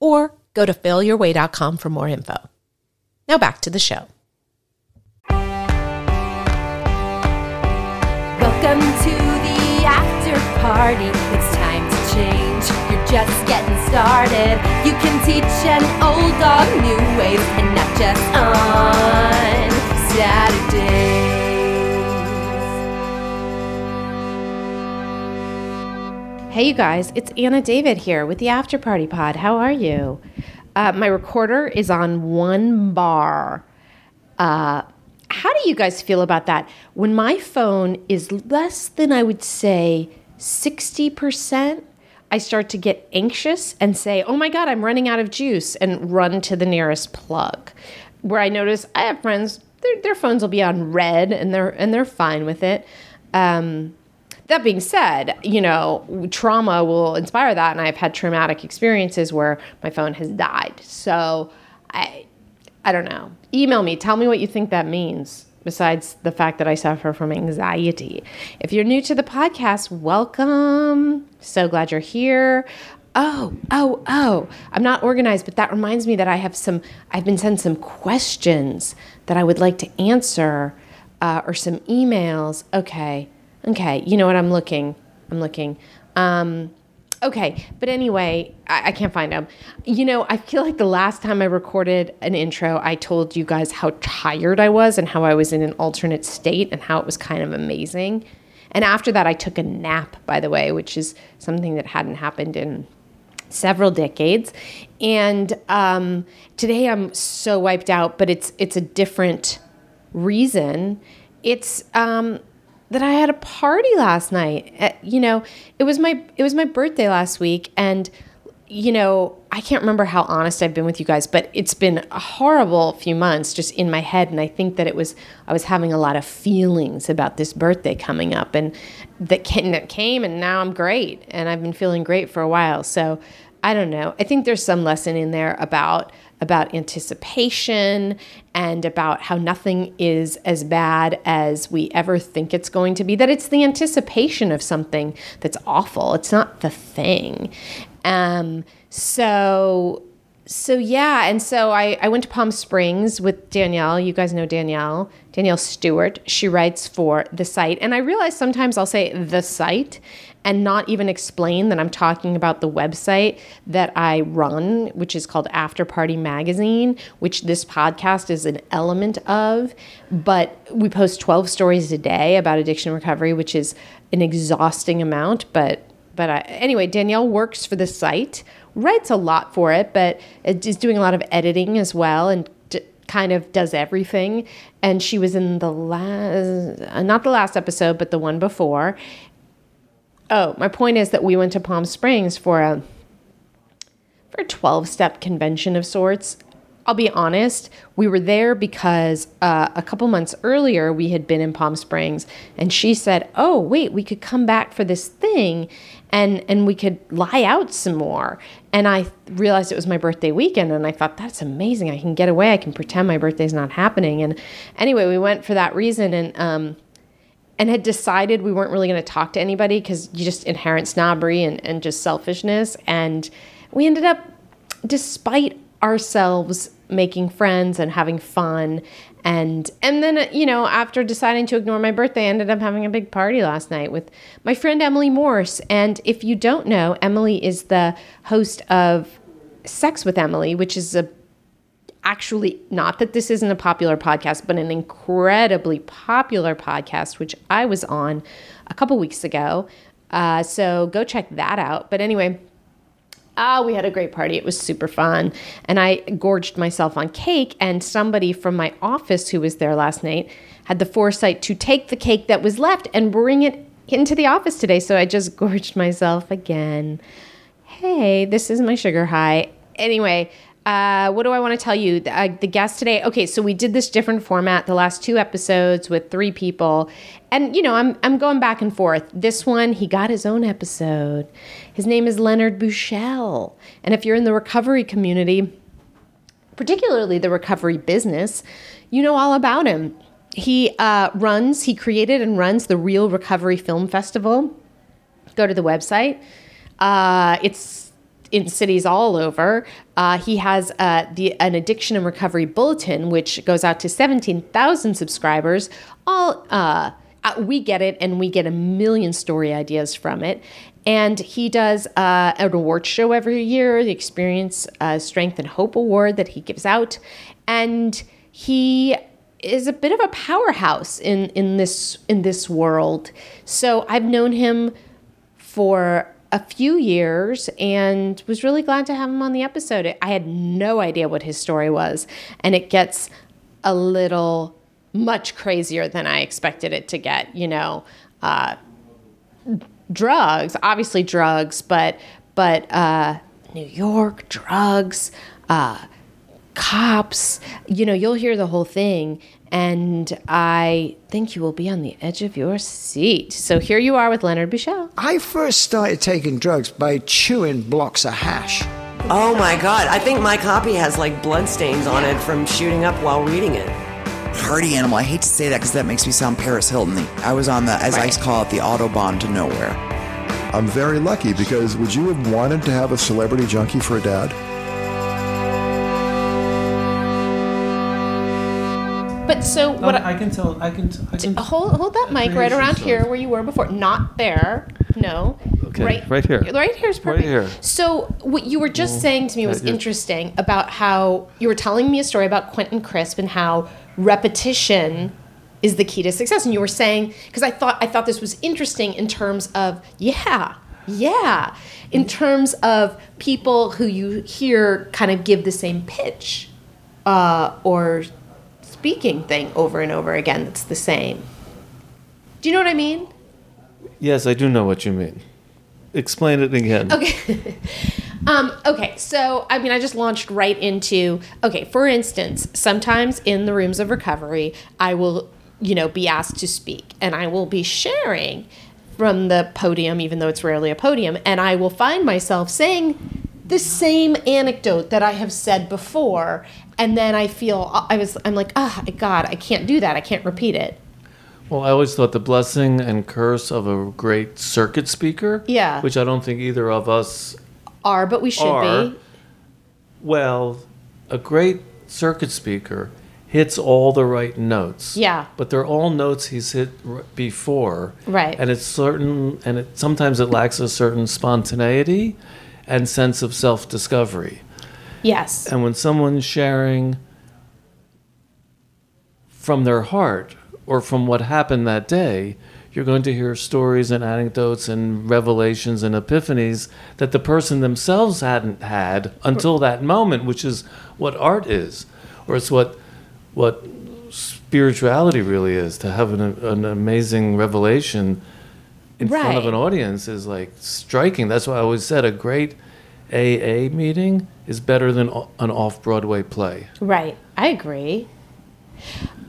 or go to failyourway.com for more info. Now back to the show. Welcome to the after party. It's time to change. You're just getting started. You can teach an old dog new ways and not just on Saturdays. Hey, you guys, it's Anna David here with the After Party Pod. How are you? Uh, my recorder is on one bar. Uh, how do you guys feel about that? When my phone is less than, I would say, 60%, I start to get anxious and say, oh my God, I'm running out of juice, and run to the nearest plug. Where I notice I have friends, their, their phones will be on red and they're, and they're fine with it. Um, that being said, you know, trauma will inspire that, and I've had traumatic experiences where my phone has died. So, I, I don't know. Email me. Tell me what you think that means. Besides the fact that I suffer from anxiety. If you're new to the podcast, welcome. So glad you're here. Oh, oh, oh. I'm not organized, but that reminds me that I have some, I've been sent some questions that I would like to answer uh, or some emails. Okay. Okay, you know what? I'm looking. I'm looking. Um, okay, but anyway, I, I, can't find them. You know, I feel like the last time I recorded an intro, I told you guys how tired I was and how I was in an alternate state and how it was kind of amazing. And after that, I took a nap, by the way, which is something that hadn't happened in several decades. And um, today I'm so wiped out, but it's it's a different reason. It's um, that I had a party last night. Uh, you know, it was my it was my birthday last week and you know, I can't remember how honest I've been with you guys, but it's been a horrible few months just in my head and I think that it was I was having a lot of feelings about this birthday coming up and that that came and now I'm great and I've been feeling great for a while. So, I don't know. I think there's some lesson in there about about anticipation and about how nothing is as bad as we ever think it's going to be, that it's the anticipation of something that's awful. It's not the thing. Um, so, so yeah, and so I, I went to Palm Springs with Danielle. You guys know Danielle, Danielle Stewart. She writes for the site. And I realize sometimes I'll say the site and not even explain that I'm talking about the website that I run, which is called After Party Magazine, which this podcast is an element of. But we post 12 stories a day about addiction recovery, which is an exhausting amount. But but I, anyway, Danielle works for the site, writes a lot for it, but is doing a lot of editing as well and kind of does everything. And she was in the last, uh, not the last episode, but the one before. Oh, my point is that we went to Palm Springs for a for a 12 step convention of sorts. I'll be honest, we were there because uh, a couple months earlier we had been in Palm Springs, and she said, "Oh, wait, we could come back for this thing, and and we could lie out some more." And I realized it was my birthday weekend, and I thought that's amazing. I can get away. I can pretend my birthday's not happening. And anyway, we went for that reason, and um, and had decided we weren't really going to talk to anybody because you just inherent snobbery and, and just selfishness. And we ended up, despite ourselves making friends and having fun and and then uh, you know after deciding to ignore my birthday I ended up having a big party last night with my friend Emily Morse and if you don't know Emily is the host of Sex with Emily which is a actually not that this isn't a popular podcast, but an incredibly popular podcast, which I was on a couple weeks ago. Uh, so go check that out. But anyway, ah, we had a great party. It was super fun. And I gorged myself on cake. And somebody from my office who was there last night had the foresight to take the cake that was left and bring it into the office today. So I just gorged myself again. Hey, this is my sugar high anyway, uh, what do I want to tell you? The, uh, the guest today. Okay, so we did this different format the last two episodes with three people, and you know I'm I'm going back and forth. This one he got his own episode. His name is Leonard Buschel, and if you're in the recovery community, particularly the recovery business, you know all about him. He uh, runs, he created and runs the Reel Recovery Film Festival. Go to the website. Uh, it's in cities all over. Uh, he has uh, the an addiction and recovery bulletin, which goes out to seventeen thousand subscribers. All uh, uh, we get it, and we get a million story ideas from it. And he does uh, an award show every year, the Experience uh, Strength and Hope Award that he gives out, and he is a bit of a powerhouse in in this in this world. So I've known him for a few years and was really glad to have him on the episode. I had no idea what his story was, and it gets a little much crazier than I expected it to get. You know, uh, drugs, obviously drugs, but but uh, New York drugs, uh, cops. You know, you'll hear the whole thing, and I think you will be on the edge of your seat. So here you are with Leonard Buschel. I first started taking drugs by chewing blocks of hash. Oh my god, I think my copy has like bloodstains on it from shooting up while reading it. Party animal. I hate to say that because that makes me sound Paris Hilton. I was on the, as I call it, the autobahn to nowhere. I'm very lucky because would you have wanted to have a celebrity junkie for a dad? But so what? I, I can tell. I can. T- I can hold hold that mic right creation around here where you were before. Not there. No. Okay, right here. Right here is perfect. Right here. So what you were just saying to me was interesting about how you were telling me a story about Quentin Crisp and how repetition is the key to success. And you were saying because I thought I thought this was interesting in terms of yeah. Yeah, in terms of people who you hear kind of give the same pitch uh, or speaking thing over and over again that's the same. Do you know what I mean? Yes, I do know what you mean. Explain it again. Okay. um, okay, so I mean, I just launched right into okay. For instance, sometimes in the rooms of recovery, I will, you know, be asked to speak, and I will be sharing from the podium, even though it's rarely a podium, and I will find myself saying the same anecdote that I have said before, and then I feel I was I'm like, ah, God, I can't do that. I can't repeat it. Well, I always thought the blessing and curse of a great circuit speaker. Yeah. Which I don't think either of us Are, but we should are. be. Well, a great circuit speaker hits all the right notes. Yeah. But they're all notes he's hit r- before. Right. And it's certain, and it sometimes it lacks a certain spontaneity and sense of self-discovery. Yes. And when someone's sharing from their heart or from what happened that day, you're going to hear stories and anecdotes and revelations and epiphanies that the person themselves hadn't had until that moment, which is what art is, or it's what what spirituality really is. To have an, an amazing revelation in front of an audience is like striking. That's why I always said a great AA meeting is better than an off Broadway play. Right. I agree.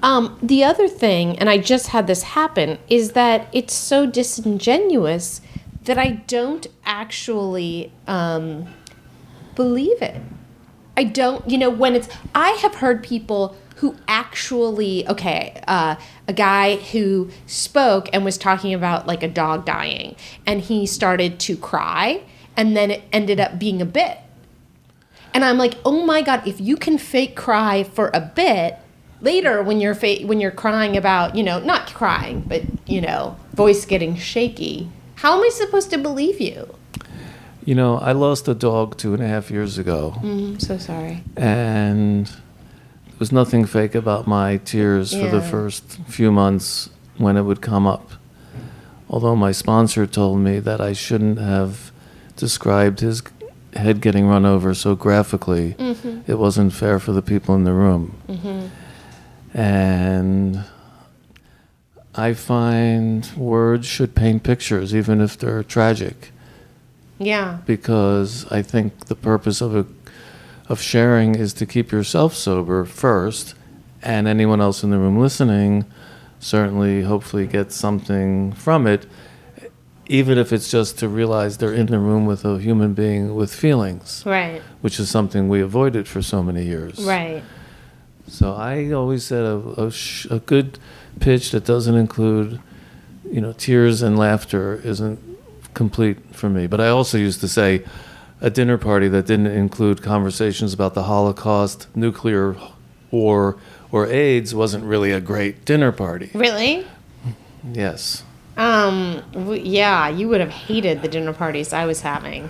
Um, the other thing, and I just had this happen, is that it's so disingenuous that I don't actually um, believe it. I don't, you know, when it's, I have heard people who actually, okay, uh, a guy who spoke and was talking about like a dog dying, and he started to cry, and then it ended up being a bit. And I'm like, oh my god, if you can fake cry for a bit, later when you're fa- when you're crying about, you know, not crying, but you know, voice getting shaky, how am I supposed to believe you? You know, I lost a dog two and a half years ago, I'm so sorry. and was nothing fake about my tears for the first few months when it would come up. Although my sponsor told me that I shouldn't have described his head getting run over so graphically, mm-hmm. it wasn't fair for the people in the room. Mm-hmm. And I find words should paint pictures, even if they're tragic Yeah. because I think the purpose of a of sharing is to keep yourself sober first, and anyone else in the room listening certainly, hopefully, gets something from it, even if it's just to realize they're in the room with a human being with feelings, Right. which is something we avoided for so many years. Right. So I always said a, a, sh- a good pitch that doesn't include, you know, tears and laughter isn't complete for me. But I also used to say a dinner party that didn't include conversations about the Holocaust, nuclear war, or AIDS wasn't really a great dinner party. Really? Yes. Um. w- Yeah, you would have hated the dinner parties I was having,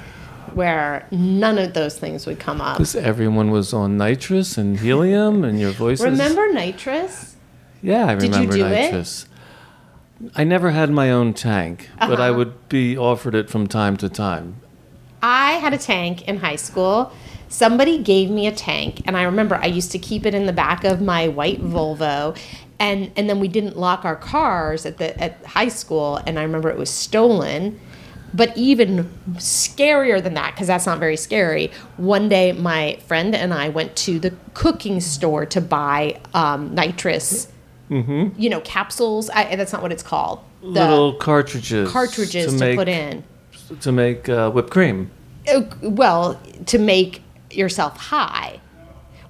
where none of those things would come up. Because everyone was on nitrous and helium, and your voices. Remember nitrous? Yeah, I Did you remember do it? I never had my own tank, but I Uh-huh. would be offered it from time to time. I had a tank in high school. Somebody gave me a tank, and I remember I used to keep it in the back of my white Volvo, and and then we didn't lock our cars at the at high school, and I remember it was stolen. But even scarier than that, because that's not very scary. One day, my friend and I went to the cooking store to buy um, nitrous, you know, capsules. I, that's not what it's called. The Little cartridges. cartridges to, make, put in. To make uh, whipped cream. Uh, well to make yourself high.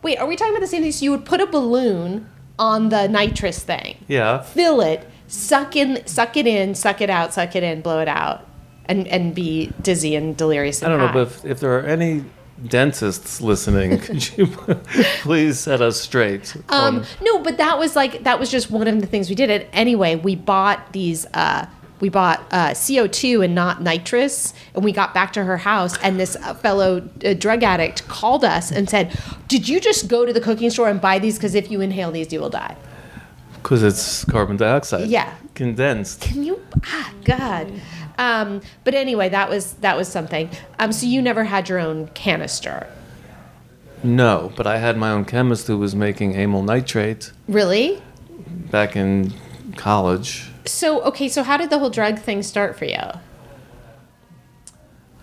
Wait, are we talking about the same thing? So you would put a balloon on the nitrous thing, Yeah. fill it, suck in, suck it in, suck it out, suck it in, blow it out, and and be dizzy and delirious. I don't know, but if, if there are any dentists listening, could you please set us straight? Um, on- no, but that was like that was just one of the things we did. It anyway. We bought these. Uh, we bought uh, CO2 and not nitrous, and we got back to her house, and this fellow uh, drug addict called us and said, "Did you just go to the cooking store and buy these? Because if you inhale these, you will die." Because it's carbon dioxide. Yeah. Condensed. Can you? Ah, God. Um, but anyway, that was that was something. Um, so you never had your own canister, No, but I had my own chemist who was making amyl nitrate really? back in college. So okay, so how did the whole drug thing start for you?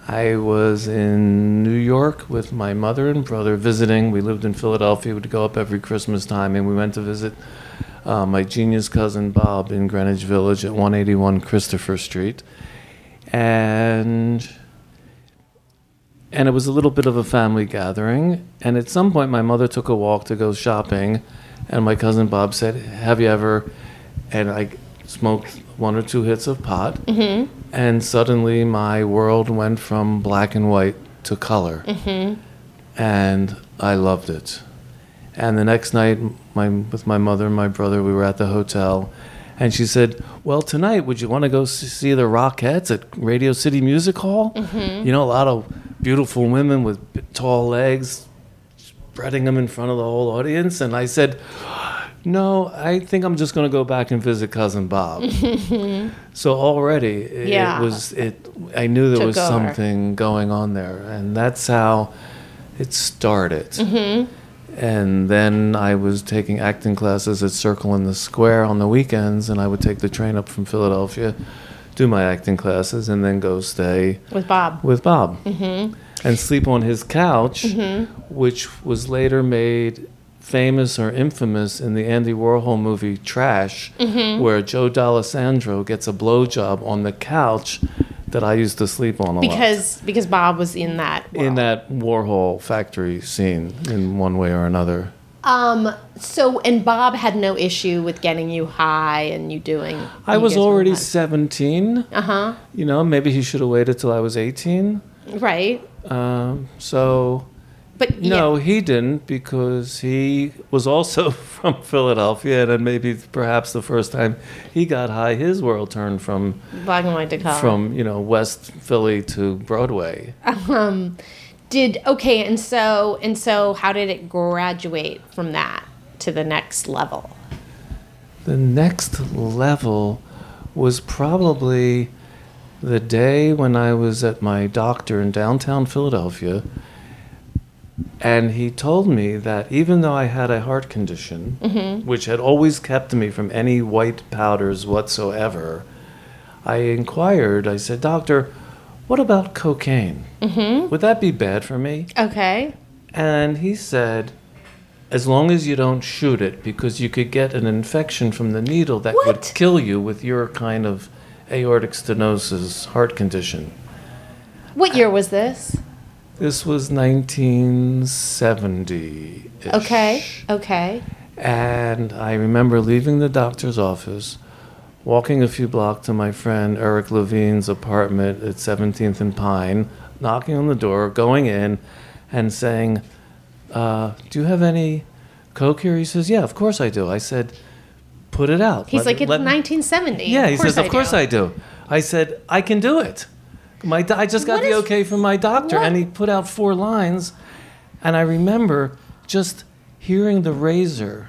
I was in New York with my mother and brother visiting. We lived in Philadelphia. We'd go up every Christmas time, and we went to visit uh, my genius cousin Bob in Greenwich Village at 181 Christopher Street, and and it was a little bit of a family gathering. And at some point, my mother took a walk to go shopping, and my cousin Bob said, "Have you ever?" And I smoked one or two hits of pot, mm-hmm. and suddenly my world went from black and white to color, mm-hmm. and I loved it. And the next night, my with my mother and my brother, we were at the hotel, and she said, "Well, tonight, would you want to go see the Rockettes at Radio City Music Hall? Mm-hmm. You know, a lot of beautiful women with tall legs, spreading them in front of the whole audience." And I said, "No, I think I'm just going to go back and visit cousin Bob." so already, it, Yeah. it was it. I knew there Took was over. something going on there, and that's how it started. Mm-hmm. And then I was taking acting classes at Circle in the Square on the weekends, and I would take the train up from Philadelphia, do my acting classes, and then go stay With Bob. with Bob and sleep on his couch, which was later made famous or infamous in the Andy Warhol movie Trash, where Joe Dallesandro gets a blowjob on the couch that I used to sleep on a lot. Because because Bob was in that. In that Warhol factory scene, in one way or another. Um. So and Bob had no issue with getting you high and you doing. I was already 17. Uh huh. You know, maybe he should have waited till I was 18. Right. Um, so But No, yeah. he didn't because he was also from Philadelphia, and then maybe perhaps the first time he got high, his world turned from black and white to color. from you know West Philly to Broadway. Um, Did okay, and so and so, how did it graduate from that to the next level? The next level was probably the day when I was at my doctor in downtown Philadelphia. And he told me that even though I had a heart condition, mm-hmm. which had always kept me from any white powders whatsoever, I inquired, I said, Doctor, what about cocaine? Mm-hmm. Would that be bad for me? Okay. And he said, as long as you don't shoot it, because you could get an infection from the needle that would kill you with your kind of aortic stenosis heart condition. What year was this? This was 1970. Okay. Okay. And I remember leaving the doctor's office, walking a few blocks to my friend Eric Levine's apartment at 17th and Pine, knocking on the door, going in, and saying, uh, Do you have any Coke here? He says, Yeah, of course I do. I said, Put it out. He's Let- like, it's let- 1970. Yeah, he says, Of course. I do. I said, I can do it. My do- I just got What the is- okay from my doctor, and he put out four lines. And I remember just hearing the razor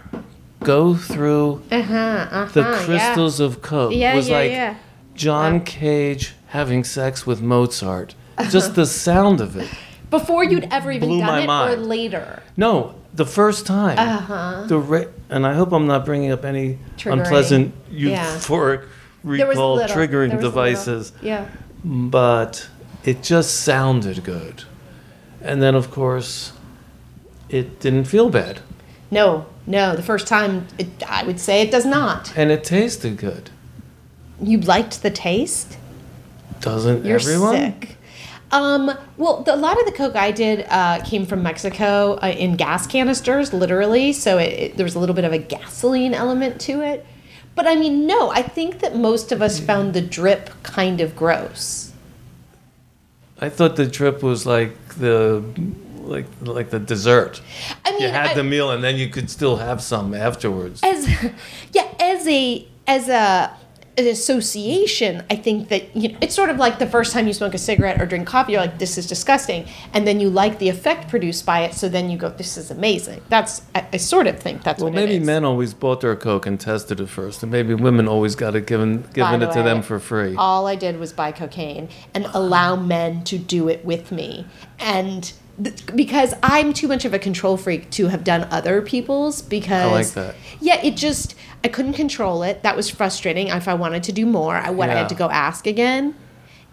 go through Uh-huh, uh-huh, the yeah. crystals of coke Yeah, was yeah, like yeah. John Cage having sex with Mozart. Just the sound of it. Before you'd ever even Blew done it or later. No, the first time. Uh-huh. The ra- and I hope I'm not bringing up any Triggering. unpleasant Yeah. euphoric recall triggering There was little. devices. Yeah. But it just sounded good. And then of course it didn't feel bad. No, no. The first time, it, I would say it does not. And it tasted good. You liked the taste? Doesn't You're everyone? sick. Um, well, the, a lot of the coke I did uh, came from Mexico uh, in gas canisters, literally. So it, it, there was a little bit of a gasoline element to it. But I mean, no, I think that most of us found the drip kind of gross. I thought the drip was like the like like the dessert. I mean, You had I- the meal and then you could still have some afterwards. as yeah as a as a an association i think that you know it's sort of like the first time you smoke a cigarette or drink coffee you're like this is disgusting and then you like the effect produced by it so then you go this is amazing that's i, I sort of think that's Well, what it maybe men always bought their coke and tested it first, and maybe women always got it given given it to them for free. all i did was buy cocaine and allow men to do it with me and because i'm too much of a control freak to have done other people's because that. yeah it just i couldn't control it. That was frustrating. If i wanted to do more i what i had to go ask again.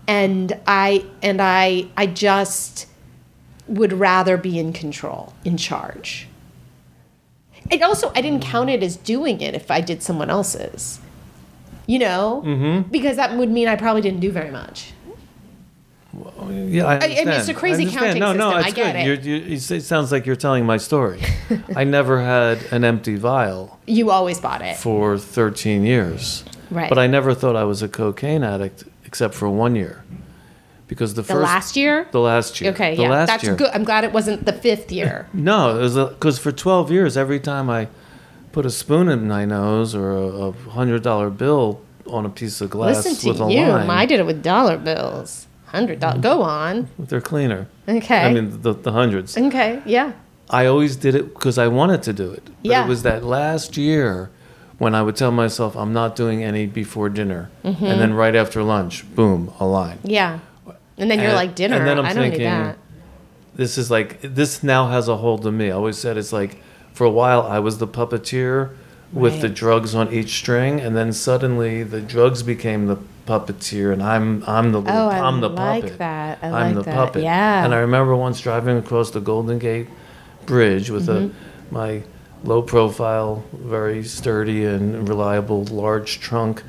And i and i i just would rather be in control in charge. And also i didn't count it as doing it if i did someone else's you know? Mm-hmm. because that would mean i probably didn't do very much Yeah, I I mean, it's a crazy counting no, No, system. it's I get good. it. You're, you, you say- it sounds like you're telling my story. I never had an empty vial you always bought it for 13 years. Right. But I never thought I was a cocaine addict except for one year. Because the, the first last year the last year. okay the yeah last that's year. good i'm glad it wasn't the fifth year No, it was because for 12 years, every time I put a spoon in my nose or a, a hundred dollar bill on a piece of glass listen with to a you line, i did it with dollar bills hundred dollars go on with their cleaner. okay I mean, the, the hundreds. okay yeah I always did it because I wanted to do it. But Yeah. it was that last year when I would tell myself I'm not doing any before dinner, Mm-hmm. and then right after lunch, boom, a line. yeah and then you're And- like dinner and then I'm i don't thinking, This is like this now has a hold of me. I always said it's like for a while I was the puppeteer with the drugs on each string, and then suddenly the drugs became the puppeteer, and I'm I'm the little, Oh, I I'm the like puppet. that. I am like the that. puppet. Yeah. And I remember once driving across the Golden Gate Bridge with Mm-hmm. a my low profile, very sturdy and reliable large trunk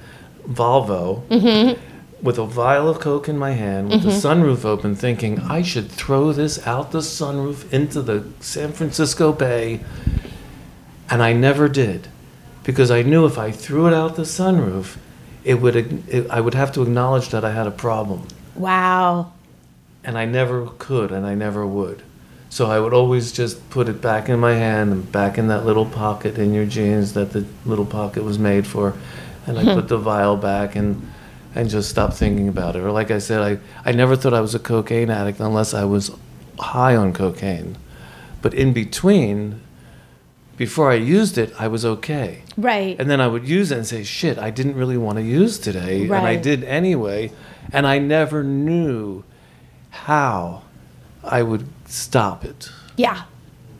Volvo. Mm-hmm. With a vial of Coke in my hand, with the sunroof open, thinking I should throw this out the sunroof into the San Francisco Bay. And I never did, because I knew if I threw it out the sunroof, it would it, I would have to acknowledge that I had a problem, wow and I never could, and I never would. So I would always just put it back in my hand and back in that little pocket in your jeans that the little pocket was made for, and I put the vial back and and just stop thinking about it. Or like I said, I I never thought I was a cocaine addict unless I was high on cocaine, but in between. Before I used it, I was okay. right And then I would use it and say, shit, I didn't really want to use today. And I did anyway. And I never knew how I would stop it. yeah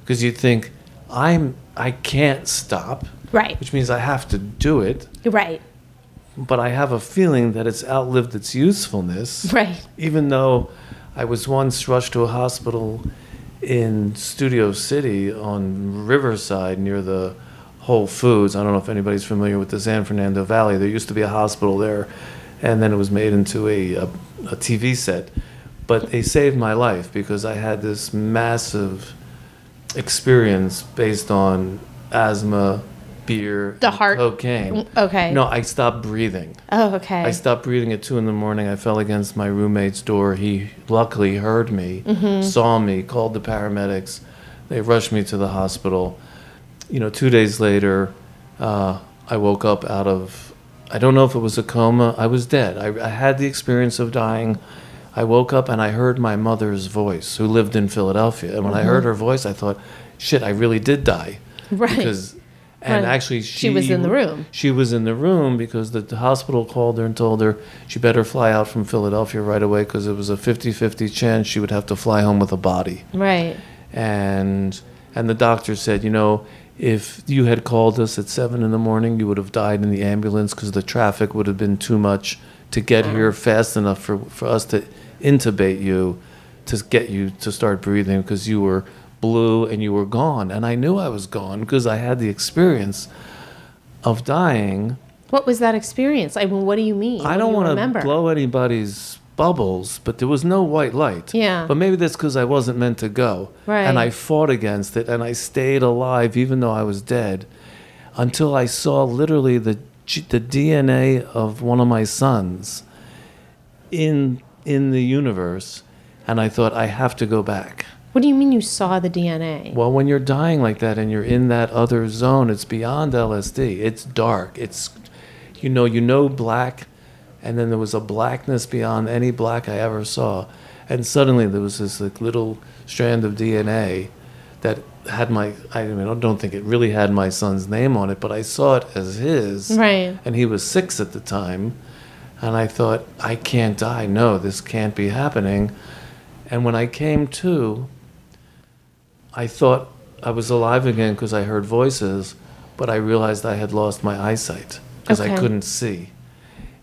Because you'd think, I'm, I can't stop, right which means I have to do it. right But I have a feeling that it's outlived its usefulness. right Even though I was once rushed to a hospital in Studio City on Riverside near the Whole Foods. I don't know if anybody's familiar with the San Fernando Valley. There used to be a hospital there, and then it was made into a, a, a TV set. But they saved my life because I had this massive experience based on asthma, beer, The heart- cocaine. okay. No, I stopped breathing. Oh, okay. I stopped breathing at two in the morning. I fell against my roommate's door. He luckily heard me, Mm-hmm. saw me, called the paramedics. They rushed me to the hospital. You know, two days later, uh, I woke up out of, I don't know if it was a coma. I was dead. I, I had the experience of dying. I woke up and I heard my mother's voice, who lived in Philadelphia. And when I heard her voice, I thought, shit, I really did die. Mm-hmm. Right. Because, and Right. actually, she, She was in the room. she was in the room because the, the hospital called her and told her she better fly out from Philadelphia right away because it was a 50-50 chance she would have to fly home with a body. right. And and the doctor said, you know, if you had called us at seven in the morning, you would have died in the ambulance because the traffic would have been too much to get here fast enough for, for us to intubate you to get you to start breathing because you were blue and you were gone. And I knew I was gone because I had the experience of dying. What was that experience? I mean, what do you mean? I What do don't you want to blow anybody's bubbles, but there was no white light. Yeah. But maybe that's because I wasn't meant to go. Right. And I fought against it and I stayed alive even though I was dead until I saw literally the, the DNA of one of my sons in, in the universe. And I thought, I have to go back. What do you mean you saw the DNA? Well, when you're dying like that and you're in that other zone, it's beyond LSD. It's dark. It's, you know, you know black, and then there was a blackness beyond any black I ever saw, and suddenly there was this like little strand of DNA that had my. I mean, I don't think it really had my son's name on it, but I saw it as his. Right. And he was six at the time, and I thought, I can't die. No, this can't be happening. And when I came to, I thought I was alive again because I heard voices, but I realized I had lost my eyesight because I couldn't see.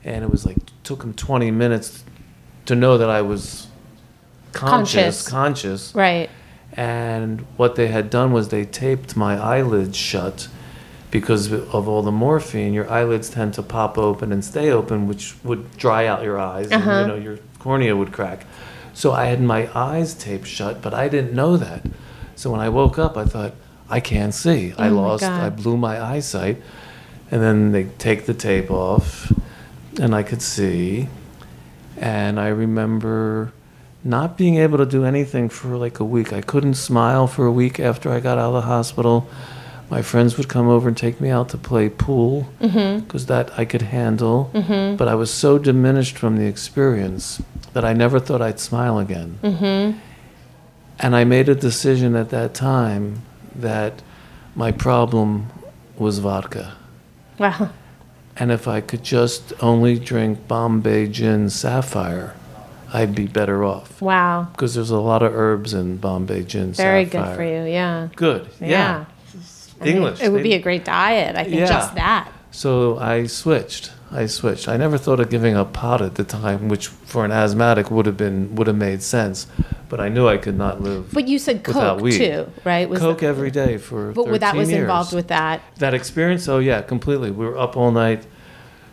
And it was like, took him 20 minutes to know that I was conscious, Conscious. conscious. Right. And what they had done was they taped my eyelids shut because of all the morphine. Your eyelids tend to pop open and stay open, which would dry out your eyes, Uh-huh. and you know your cornea would crack. So I had my eyes taped shut, but I didn't know that. So when I woke up, I thought I can't see. I Oh lost. I blew my eyesight, and then they take the tape off, and I could see. And I remember not being able to do anything for like a week. I couldn't smile for a week after I got out of the hospital. My friends would come over and take me out to play pool mm-hmm. because that I could handle. Mm-hmm. But I was so diminished from the experience that I never thought I'd smile again. Mm-hmm. And I made a decision at that time that my problem was vodka. Wow. And if I could just only drink Bombay Gin Sapphire, I'd be better off. Wow. Because there's a lot of herbs in Bombay Gin sapphire. Very Sapphire. good for you. Yeah. Good. Yeah. I mean, English. It would be a great diet. I think Yeah. just that. So I switched. I switched. I never thought of giving up pot at the time, which for an asthmatic would have been would have made sense. But I knew I could not live. But you said Coke weed. too, right? Was Coke the- every day for But that was years. involved with that. that experience. Oh yeah, completely. We were up all night,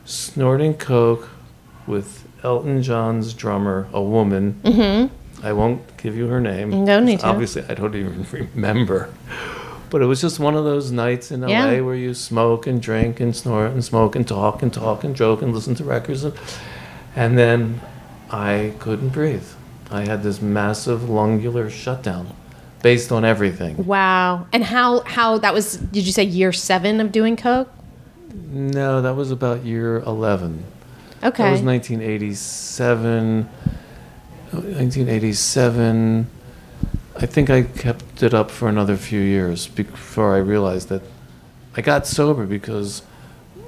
snorting coke with Elton John's drummer, a woman. Mm-hmm. I won't give you her name. Don't need to. Obviously, I don't even remember. But it was just one of those nights in LA Yeah. where you smoke and drink and snort and smoke and talk and talk and joke and listen to records. And, and then I couldn't breathe. I had this massive lungular shutdown based on everything. Wow. And how how that was? Did you say year seven of doing Coke? No, that was about year 11. Okay. That was 1987. 1987. I think I kept it up for another few years before I realized that I got sober because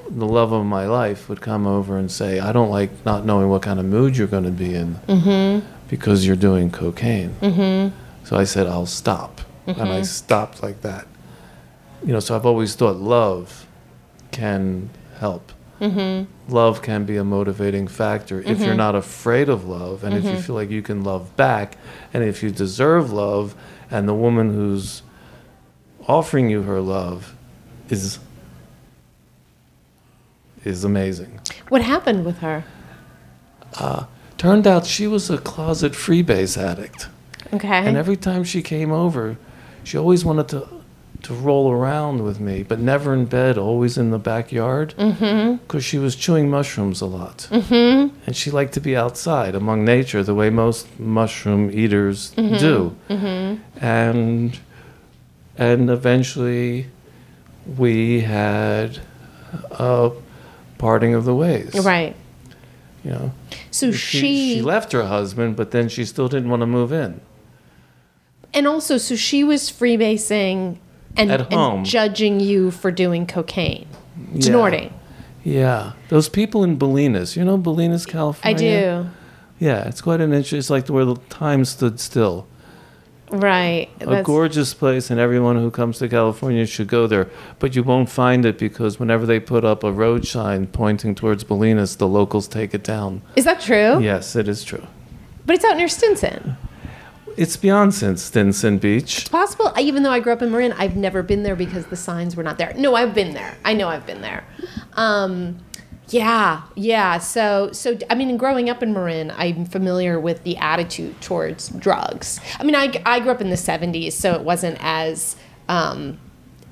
the love of my life would come over and say, I don't like not knowing what kind of mood you're going to be in Mm-hmm. because you're doing cocaine. Mm-hmm. So I said, I'll stop. And Mm-hmm. I stopped like that. You know, so I've always thought love can help. Mm-hmm. love can be a motivating factor if you're mm-hmm. not afraid of love and if you mm-hmm. feel like you can love back and if you deserve love and the woman who's offering you her love is is amazing. What happened with her? Uh, turned out she was a closet freebase addict. Okay. And every time she came over, she always wanted to to roll around with me, but never in bed, always in the backyard. Mm-hmm. Because she was chewing mushrooms a lot. Mm-hmm. And she liked to be outside among nature the way most mushroom eaters mm-hmm. do. Mm-hmm. And and eventually we had a parting of the ways. right. You know. So she, she left her husband, but then she still didn't want to move in. and also so she was freebasing and, At and home. judging you for doing cocaine, Yeah. snorting. Yeah, those people in Bolinas. You know Bolinas, California. I do. Yeah, it's quite an interest. It's like where the time stood still. Right. A gorgeous place, and everyone who comes to California should go there. But you won't find it because whenever they put up a road sign pointing towards Bolinas, the locals take it down. Is that true? Yes, it is true. But it's out near Stinson. It's beyond Stinson Beach. It's possible. Even though I grew up in Marin, I've never been there because the signs were not there. No, I've been there. I know I've been there. Um, yeah, yeah. So, so I mean, growing up in Marin, I'm familiar with the attitude towards drugs. I mean, I, I grew up in the '70s, so it wasn't as, um,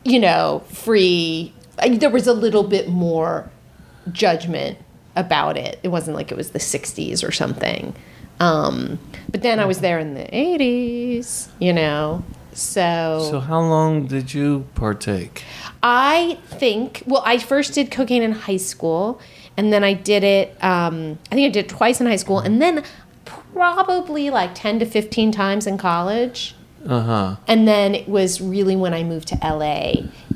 you know, free. There was a little bit more judgment about it. It wasn't like it was the '60s or something. Um, but then I was there in the '80s, you know. So, So how long did you partake? I think, well, I first did cocaine in high school, and then I did it, um, I think I did it twice in high school, and then probably like 10 to 15 times in college. Uh huh. And then it was really when I moved to LA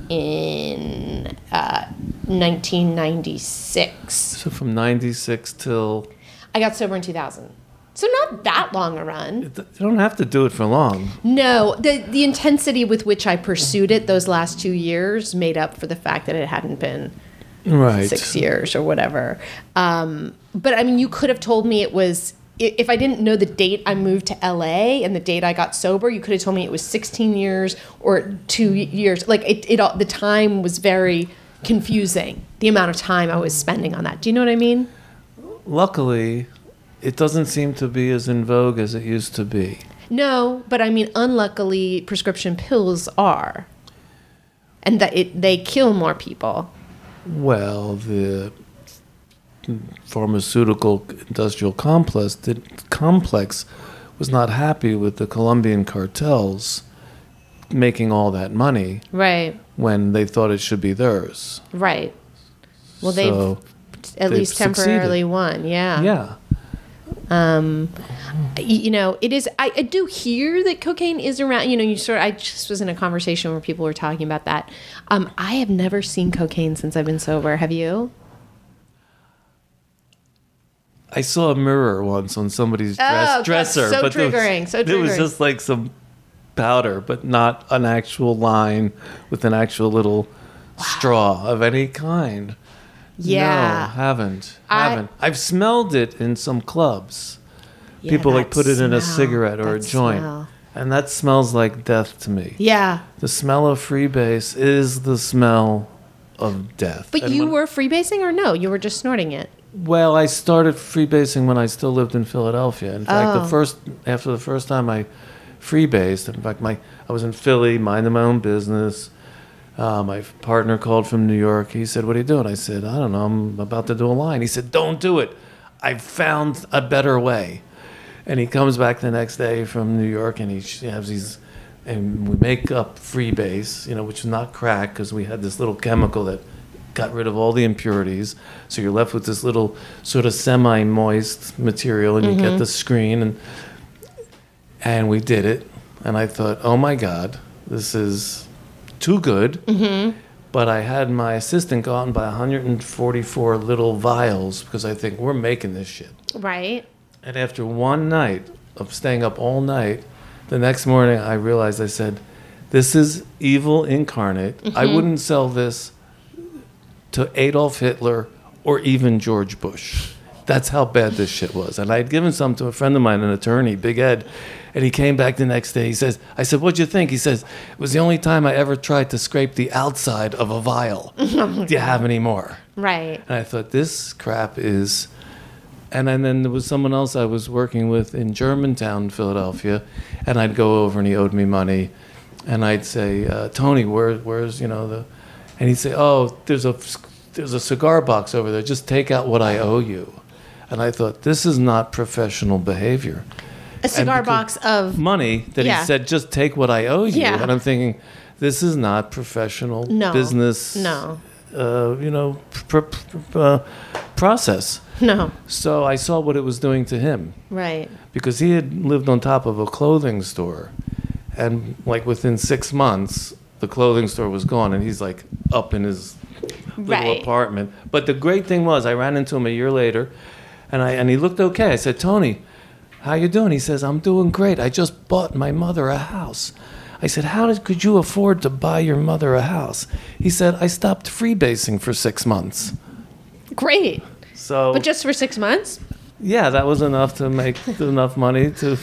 in uh, 1996. So from '96 till I got sober in 2000. So not that long a run. you don't have to do it for long. No, the the intensity with which I pursued it those last two years made up for the fact that it hadn't been Right. six years or whatever. Um, but I mean, you could have told me it was. If I didn't know the date I moved to LA and the date I got sober, you could have told me it was 16 years or two years. Like it, it all, the time was very confusing. The amount of time I was spending on that. Do you know what I mean? Luckily, it doesn't seem to be as in vogue as it used to be. No, but I mean, unluckily, prescription pills are, and that it they kill more people. Well, the pharmaceutical industrial complex did, complex was not happy with the Colombian cartels making all that money Right. when they thought it should be theirs. Right. Well, So, they've at they've least temporarily succeeded. won. Yeah. Yeah. Um, you know, it is. I, I do hear that cocaine is around. You know, you sort. I just was in a conversation where people were talking about that. Um, I have never seen cocaine since I've been sober. Have you? I saw a mirror once on somebody's dress, Oh, dresser, so but there was- triggering, so it was just like some powder, but not an actual line with an actual little straw of any kind. Yeah. No, haven't. I- haven't. I've smelled it in some clubs. Yeah, People like that put it in a cigarette or a joint. smell. And that smells like death to me. Yeah. The smell of freebase is the smell of death. But And you when- were freebasing or no? You were just snorting it. well, I started freebasing when I still lived in Philadelphia. In fact, Oh. the first after the first time I freebased, in fact, my I was in Philly, minding my own business. Uh, my partner called from New York. He said, "What are you doing?" I said, "I don't know. I'm about to do a line." He said, "Don't do it. I found a better way." And he comes back the next day from New York, and he has these, and we make up freebase, you know, which is not crack because we had this little chemical that got rid of all the impurities. So you're left with this little sort of semi-moist material, and you get the screen, and and we did it. And I thought, oh my God, this is too good. Mm-hmm. But I had my assistant go out and buy 144 little vials because I think we're making this shit. Right. And after one night of staying up all night, the next morning I realized I said, This is evil incarnate. I mm-hmm. wouldn't sell this to Adolf Hitler or even George Bush. That's how bad this shit was. And I had given some to a friend of mine, an attorney, Big Ed, and he came back the next day. He says, I said, What'd you think? He says, It was the only time I ever tried to scrape the outside of a vial. Do you have any more? Right. And I thought, this crap is. And then, then there was someone else I was working with in Germantown, Philadelphia, and I'd go over and he owed me money, and I'd say, uh, Tony, where, where's you know the, and he'd say, oh, there's a there's a cigar box over there. Just take out what I owe you. And I thought, this is not professional behavior. A cigar box of Money that Yeah. he said, just take what I owe you. Yeah. And I'm thinking, this is not professional No. business. No. Uh, you know, pr- pr- pr- uh, process. no. So I saw what it was doing to him Right. because he had lived on top of a clothing store, and like within six months, the clothing store was gone, and he's like up in his little Right. apartment. But the great thing was, I ran into him a year later, and I and he looked okay. I said, Tony, how you doing? He says, I'm doing great. I just bought my mother a house. I said, How did, could you afford to buy your mother a house? He said, I stopped freebasing for six months. Great. So, But just for six months? yeah, that was enough to make enough money to,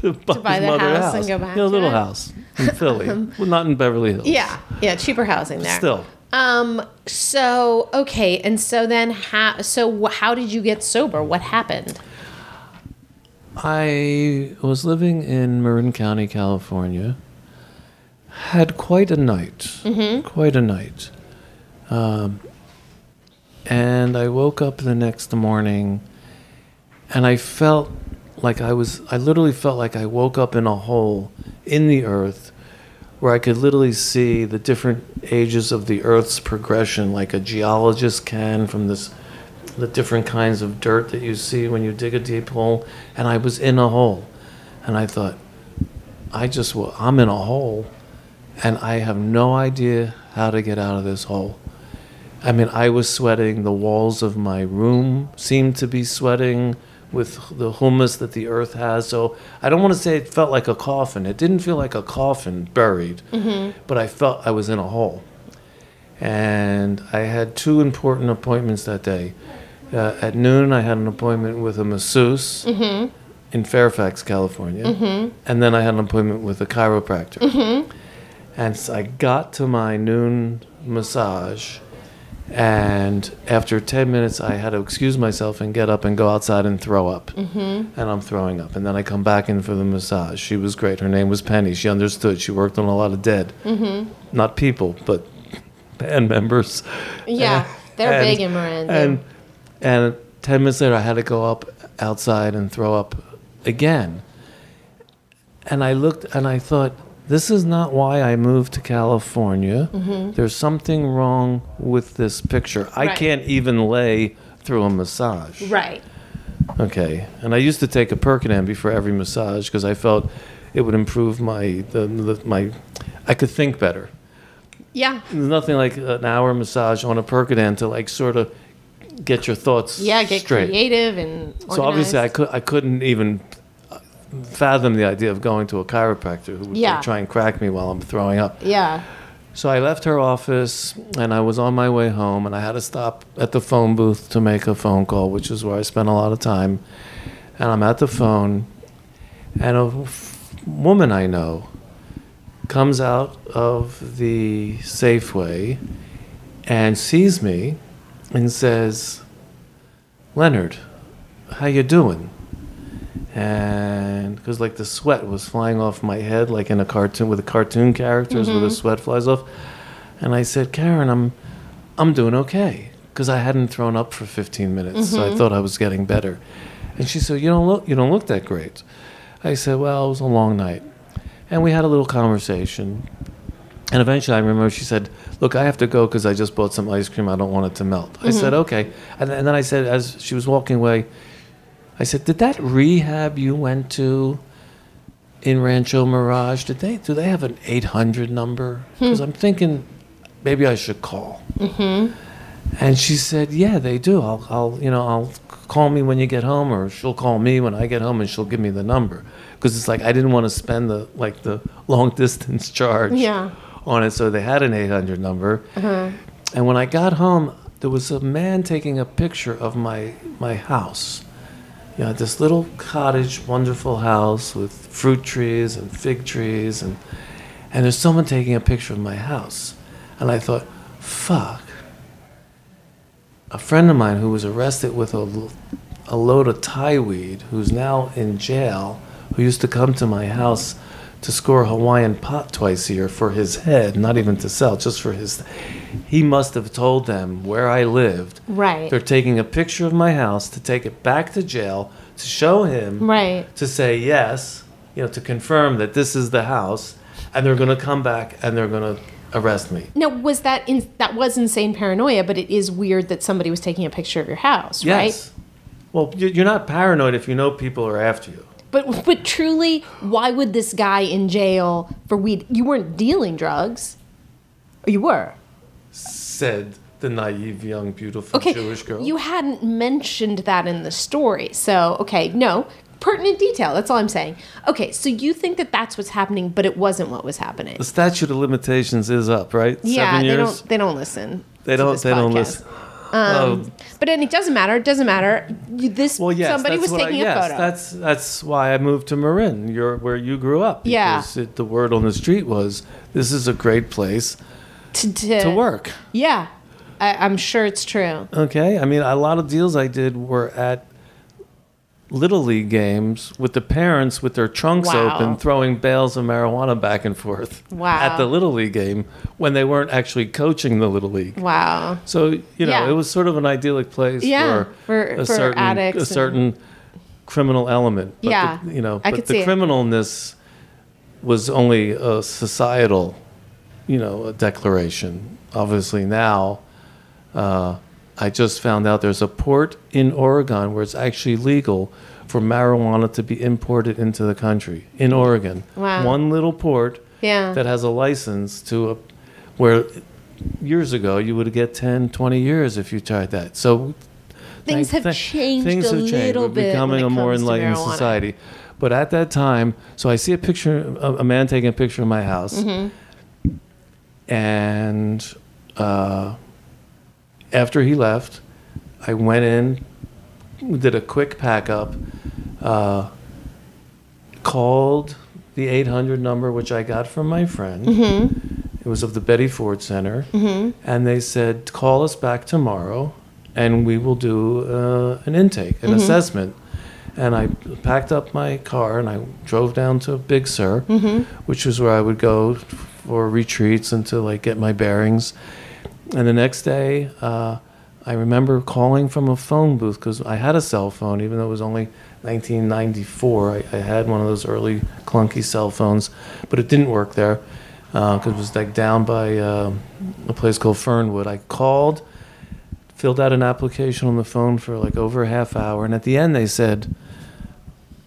to buy, buy his the mother a house and go back Yeah, a to little it? house in Philly, well, not in Beverly Hills. Yeah. Yeah. Cheaper housing there. Still, Um. So okay, and so then how? So how did you get sober? What happened? I was living in Marin County, California. Had quite a night, quite a night, um, and I woke up the next morning, and I felt like I was. I literally felt like I woke up in a hole in the earth, where I could literally see the different ages of the Earth's progression, like a geologist can from this the different kinds of dirt that you see when you dig a deep hole, and I was in a hole, and I thought, I just well, I'm in a hole, and I have no idea how to get out of this hole. I mean, I was sweating. The walls of my room seemed to be sweating with the humus that the earth has. So I don't want to say it felt like a coffin. It didn't feel like a coffin buried, mm-hmm. but I felt I was in a hole. And I had two important appointments that day. Uh, at noon, I had an appointment with a masseuse mm-hmm. in Fairfax, California. Mm-hmm. And then I had an appointment with a chiropractor. And so I got to my noon massage. And after 10 minutes, I had to excuse myself and get up and go outside and throw up. Mm-hmm. And I'm throwing up. And then I come back in for the massage. She was great. Her name was Penny. She understood. She worked on a lot of dead. Mm-hmm. Not people, but band members. Yeah, they're big in Marin. And, and 10 minutes later, I had to go up outside and throw up again. And I looked and I thought, this is not why I moved to California. Mm-hmm. There's something wrong with this picture. I Right. can't even lay through a massage. Right. Okay. And I used to take a Percodan before every massage because I felt it would improve my the, the my I could think better. Yeah. There's nothing like an hour massage on a Percodan to like sort of get your thoughts Yeah. Get straight. creative and. So obviously, I could I couldn't even fathom the idea of going to a chiropractor who would Yeah. try and crack me while I'm throwing up. Yeah. So I left her office and I was on my way home and I had to stop at the phone booth to make a phone call, which is where I spent a lot of time. And I'm at the phone and a f- woman I know comes out of the Safeway and sees me and says, "Leonard, how you doing?" And because like the sweat was flying off my head, like in a cartoon with the cartoon characters, where the mm-hmm. sweat flies off. And I said, "Karen, I'm, I'm doing okay," because I hadn't thrown up for 15 minutes, so I mm-hmm. thought I was getting better. And she said, "You don't look, you don't look that great." I said, "Well, it was a long night," and we had a little conversation. And eventually, I remember she said, "Look, I have to go because I just bought some ice cream. I don't want it to melt." I said, mm-hmm. "Okay," and, and then I said, as she was walking away, I said, "Did that rehab you went to in Rancho Mirage? Did they do they have an 800 number? Hmm. Because I'm thinking maybe I should call." Mm-hmm. And she said, "Yeah, they do. I'll, I'll, you know, I'll call me when you get home, or she'll call me when I get home, and she'll give me the number." Because it's like I didn't want to spend the like the long distance charge Yeah. on it, so they had an 800 number. Uh-huh. And when I got home, there was a man taking a picture of my my house. You know, this little cottage, wonderful house with fruit trees and fig trees, and and there's someone taking a picture of my house, and I thought, fuck. A friend of mine who was arrested with a, a load of Thai weed, who's now in jail, who used to come to my house to score Hawaiian pot twice a year for his head, not even to sell, just for his. He must have told them where I lived. Right. They're taking a picture of my house to take it back to jail to show him Right. to say yes, you know, to confirm that this is the house, and they're going to come back and they're going to arrest me. Now, was that in, that was insane paranoia? But it is weird that somebody was taking a picture of your house, right? Yes. Well, you- you're not paranoid if you know people are after you. But but truly, why would this guy in jail for weed? You weren't dealing drugs, or you were. Said the naive, young, beautiful Okay, Jewish girl. you hadn't mentioned that in the story, so okay, no pertinent detail. That's all I'm saying. Okay, so you think that that's what's happening, but it wasn't what was happening. the statute of limitations is up, right? Yeah, Seven they years. don't. They don't listen. They don't. They don't listen. Um, oh, But then it doesn't matter. It doesn't matter. This well, yes. somebody that's was taking I, a yes, photo. That's that's why I moved to Marin, your, where you grew up. Yeah. It, the word on the street was this is a great place to, to, to work. Yeah, I, I'm sure it's true. Okay. I mean, a lot of deals I did were at little league games with the parents with their trunks Wow. open, throwing bales of marijuana back and forth Wow. at the little league game when they weren't actually coaching the little league. Wow. So you know, Yeah. it was sort of an idyllic place Yeah, for, a for certain addicts a and- certain criminal element. But Yeah, the, you know, I but could the see it. criminalness was only a societal, you know, a declaration. Obviously now, uh, I just found out there's a port in Oregon where it's actually legal for marijuana to be imported into the country in Oregon. Wow. One little port Yeah. that has a license to a, where years ago you would get 10 20 years if you tried that so Things thank- have th- changed things a have changed. little We're bit becoming a more enlightened society but at that time so i see a picture a, a man taking a picture of my house Mm-hmm. And uh, after he left i went in did a quick pack up uh, called the 800 number which i got from my friend. It was of the betty ford center. And they said call us back tomorrow and we will do uh, an intake an assessment. And i packed up my car and i drove down to big sur which was where i would go for retreats and to like get my bearings and the next day, uh, I remember calling from a phone booth because I had a cell phone, even though it was only 1994. I, I had one of those early clunky cell phones, but it didn't work there because it was like down by uh, a place called Fernwood. I called, filled out an application on the phone for like over a half hour, and at the end they said,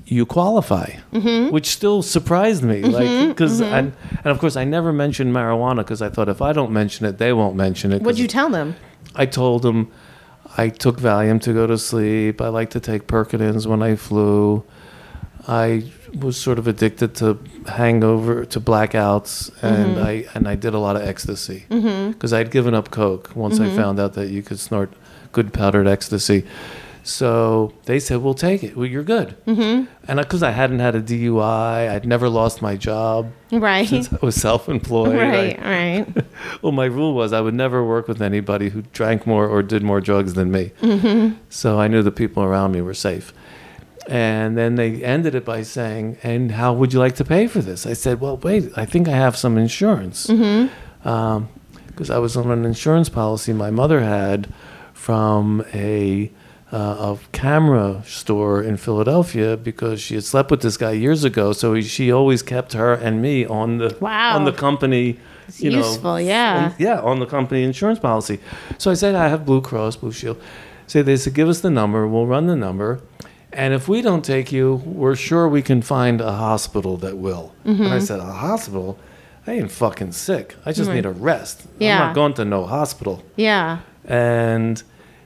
"You qualify," mm-hmm. which still surprised me. Mm-hmm. Like because mm-hmm. and and of course I never mentioned marijuana because I thought if I don't mention it, they won't mention it. What'd you tell them? I told them I took Valium to go to sleep. I like to take Perkinins when I flew. I was sort of addicted to hangover to blackouts, and I and I did a lot of ecstasy because I'd given up coke once I found out that you could snort good powdered ecstasy. So they said, "We'll take it. Well, you're good." Mm-hmm. And because I hadn't had a DUI, I'd never lost my job Right. since I was self-employed. I- Right. Right. well, my rule was I would never work with anybody who drank more or did more drugs than me. Mm-hmm. So I knew the people around me were safe. And then they ended it by saying, "And how would you like to pay for this?" I said, "Well, wait, I think I have some insurance mm-hmm. um, because I was on an insurance policy my mother had from a." Uh, a camera store in Philadelphia because she had slept with this guy years ago. So he, she always kept her and me on the Wow. on the company. you know, useful, yeah. on- yeah, on the company insurance policy. So I said, I have Blue Cross, Blue Shield. So they said, give us the number, we'll run the number. And if we don't take you, we're sure we can find a hospital that will. And I said, a hospital? I ain't fucking sick. I just need a rest. Yeah. I'm not going to no hospital. Yeah. And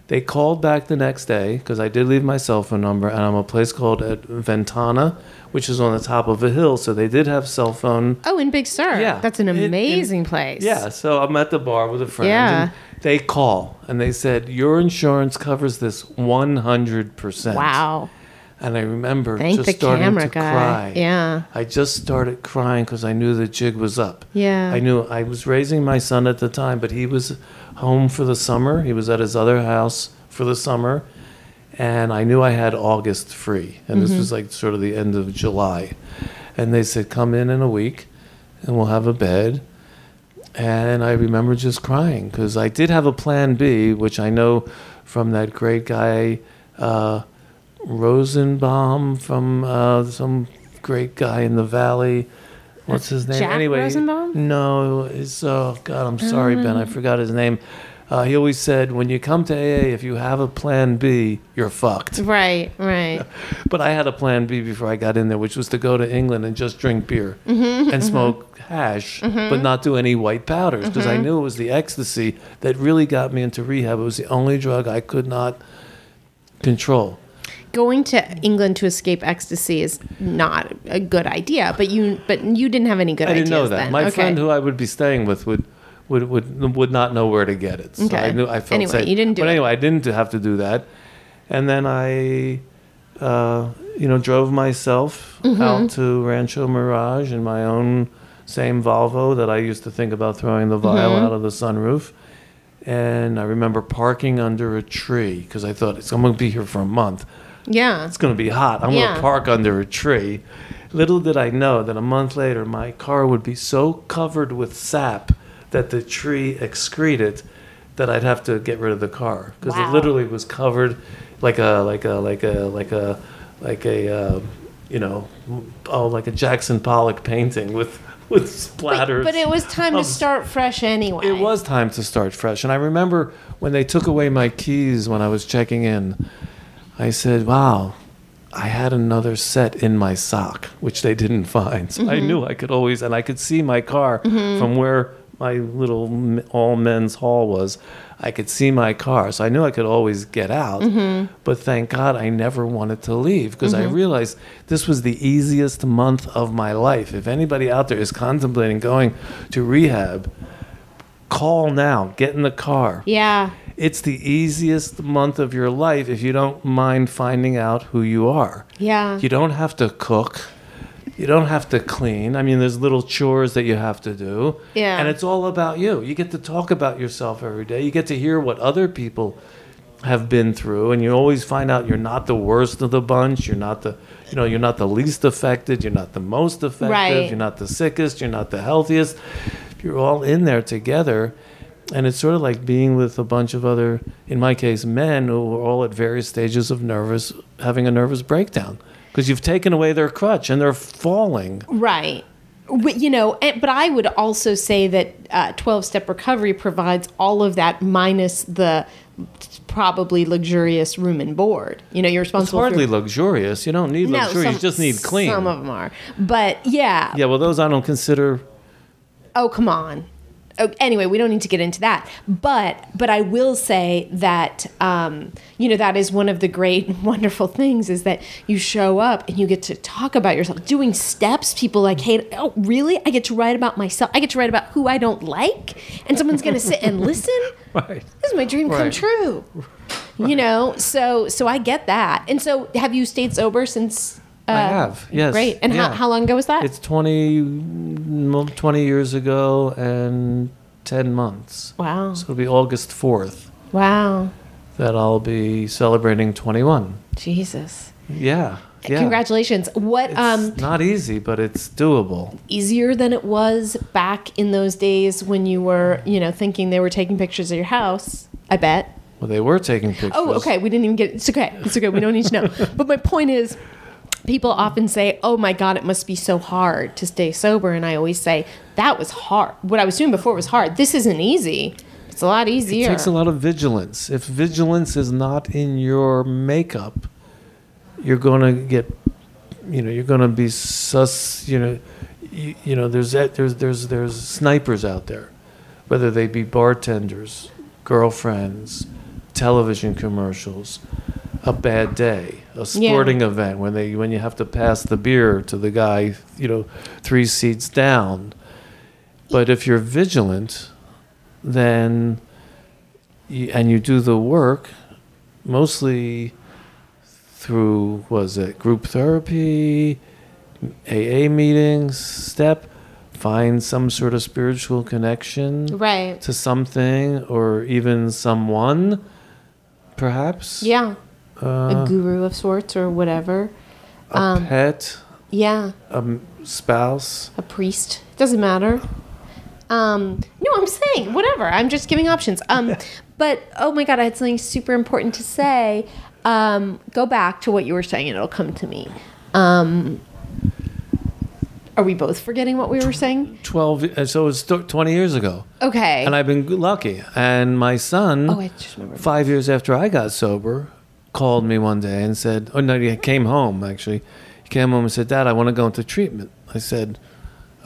They called back the next day because I did leave my cell phone number, and I'm a place called at Ventana, which is on the top of a hill. So they did have cell phone. Oh, in Big Sur. Yeah. That's an In- in- amazing place. Yeah, so I'm at the bar with a friend. Yeah. And they call and they said, Your insurance covers this 100%. Wow. And I remember Thank just starting to guy. cry. Yeah. I just started crying because I knew the jig was up. Yeah. I knew I was raising my son at the time, but he was home for the summer. He was at his other house for the summer. And I knew I had August free. And Mm-hmm. this was like sort of the end of July. And they said, Come in in a week and we'll have a bed. And I remember just crying because I did have a plan B, which I know from that great guy, uh, Rosenbaum, from uh, some great guy in the valley. What's his name? Jack anyway, Rosenbaum? no, it's oh God, I'm sorry, Ben, I forgot his name. Uh, he always said, when you come to AA, if you have a plan B, you're fucked. Right, right. But I had a plan B before I got in there, which was to go to England and just drink beer Mm-hmm, and smoke hash, but not do any white powders because Mm-hmm. I knew it was the ecstasy that really got me into rehab. It was the only drug I could not control. Going to England to escape ecstasy is not a good idea, but you but you didn't have any good I didn't know that. then. My okay. friend who I would be staying with would. Would, would would not know where to get it. So Okay. I knew I felt Anyway, safe. you didn't do but it. anyway, I didn't have to do that. And then I, uh, you know, drove myself Mm-hmm. out to Rancho Mirage in my own same Volvo that I used to think about throwing the vial Mm-hmm. out of the sunroof. And I remember parking under a tree because I thought it's, I'm going to be here for a month. Yeah. It's going to be hot. I'm going to park under a tree. Little did I know that a month later, my car would be so covered with sap that the tree excreted that I'd have to get rid of the car because Wow. it literally was covered like a like a like a like a like a uh, you know oh like a Jackson Pollock painting with with splatters. But, but it was time to start fresh anyway. it was time to start fresh. And I remember when they took away my keys when I was checking in, I said, wow, I had another set in my sock, which they didn't find. So I knew I could always, and I could see my car mm-hmm. from where my little all men's hall was. I could see my car. So I knew I could always get out. Mm-hmm. But thank God I never wanted to leave because I realized this was the easiest month of my life. If anybody out there is contemplating going to rehab, call now, get in the car. Yeah. It's the easiest month of your life if you don't mind finding out who you are. Yeah. You don't have to cook. You don't have to clean. I mean, there's little chores that you have to do. Yeah. And it's all about you. You get to talk about yourself every day. You get to hear what other people have been through and you always find out you're not the worst of the bunch. You're not the you know, you're not the least affected, you're not the most affected, Right. you're not the sickest, you're not the healthiest. You're all in there together. And it's sort of like being with a bunch of other, in my case, men who are all at various stages of nervous, having a nervous breakdown. Because you've taken away their crutch and they're falling. Right. But, you know, but I would also say that uh, 12 step recovery provides all of that minus the probably luxurious room and board. You know, you're responsible. It's hardly for. luxurious. You don't need luxury. you just need clean. Some of them are. But yeah. yeah, well, those I don't consider. Oh, come on. Oh, anyway, we don't need to get into that. But but I will say that um, you know that is one of the great wonderful things is that you show up and you get to talk about yourself. Doing steps, people like, hey, oh really? I get to write about myself. I get to write about who I don't like, and someone's going to sit and listen. Right. This is my dream come Right. true. You know, so so I get that. And so, have you stayed sober since? Uh, I have, yes. Great. And how, Yeah. how long ago was that? It's 20, mm, 20 years ago and 10 months. wow. So it'll be August 4th Wow. that I'll be celebrating 21. Jesus. Yeah. Yeah. Congratulations. What It's um not easy, but it's doable. easier than it was back in those days when you were, you know, thinking they were taking pictures of your house? I bet. Well, they were taking pictures. Oh, okay. We didn't even get it's okay. It's okay. We don't need to know. but my point is people often say, "Oh my god, it must be so hard to stay sober." And I always say, "That was hard. What I was doing before was hard. This isn't easy. It's a lot easier." It takes a lot of vigilance. If vigilance is not in your makeup, you're going to get, you know, you're going to be sus. You know, you, you know, there's there's there's there's snipers out there, whether they be bartenders, girlfriends, television commercials, a bad day, a sporting event when they when you have to pass the beer to the guy, you know, three seats down. But if you're vigilant, then you, and you do the work, mostly through was it group therapy, AA meetings, step, find some sort of spiritual connection Right. to something or even someone, perhaps. Yeah. Uh, a guru of sorts or whatever. a um, pet, Yeah. a m- spouse. a priest. Doesn't matter. Um, no, I'm saying whatever. I'm just giving options. Um, but oh my god, I had something super important to say. Um, go back to what you were saying, and it'll come to me. Um, are we both forgetting what we were saying? 12, uh, so it was th- 20 years ago. Okay. And I've been lucky. And my son, oh, I just remembered. five years after I got sober, called me one day and said, oh, no, he came home actually. He came home and said, Dad, I want to go into treatment. I said,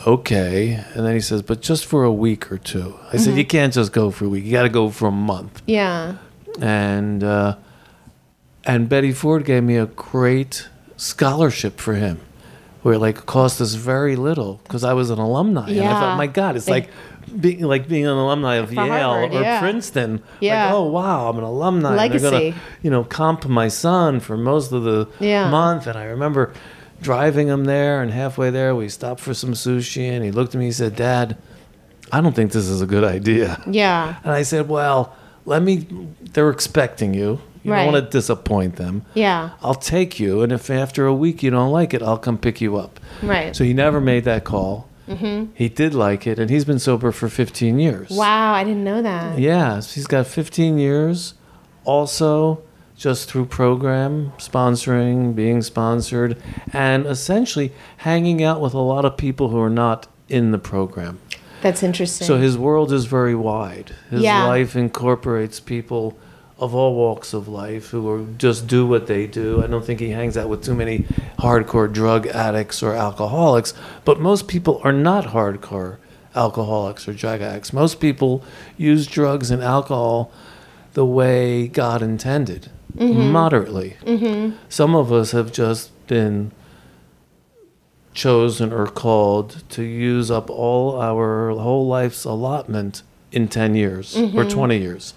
okay. And then he says, but just for a week or two. I said, you can't just go for a week. You got to go for a month. Yeah. And, uh, and Betty Ford gave me a great scholarship for him. Where it like cost us very little because I was an alumni, and I thought, my God, it's They- like being like being an alumni of For Yale Harvard, or yeah. Princeton. Yeah. Like, oh wow, I'm an alumni. and They're Legacy. gonna, you know, comp my son for most of the Yeah. month. And I remember driving him there, and halfway there, we stopped for some sushi, and he looked at me and said, "Dad, I don't think this is a good idea." Yeah. And I said, "Well, let me. They're expecting you. You Right. don't want to disappoint them. Yeah. I'll take you, and if after a week you don't like it, I'll come pick you up." Right. So he never made that call. Mm-hmm. He did like it, and he's been sober for 15 years. wow, I didn't know that. Yeah, so he's got 15 years. Also, just through program sponsoring, being sponsored, and essentially hanging out with a lot of people who are not in the program. That's interesting. So his world is very wide. His Yeah. life incorporates people of all walks of life who are just do what they do. I don't think he hangs out with too many hardcore drug addicts or alcoholics, but most people are not hardcore alcoholics or drug addicts. Most people use drugs and alcohol the way God intended, mm-hmm. moderately. Mm-hmm. Some of us have just been chosen or called to use up all our whole life's allotment in 10 years or mm-hmm. 20 years.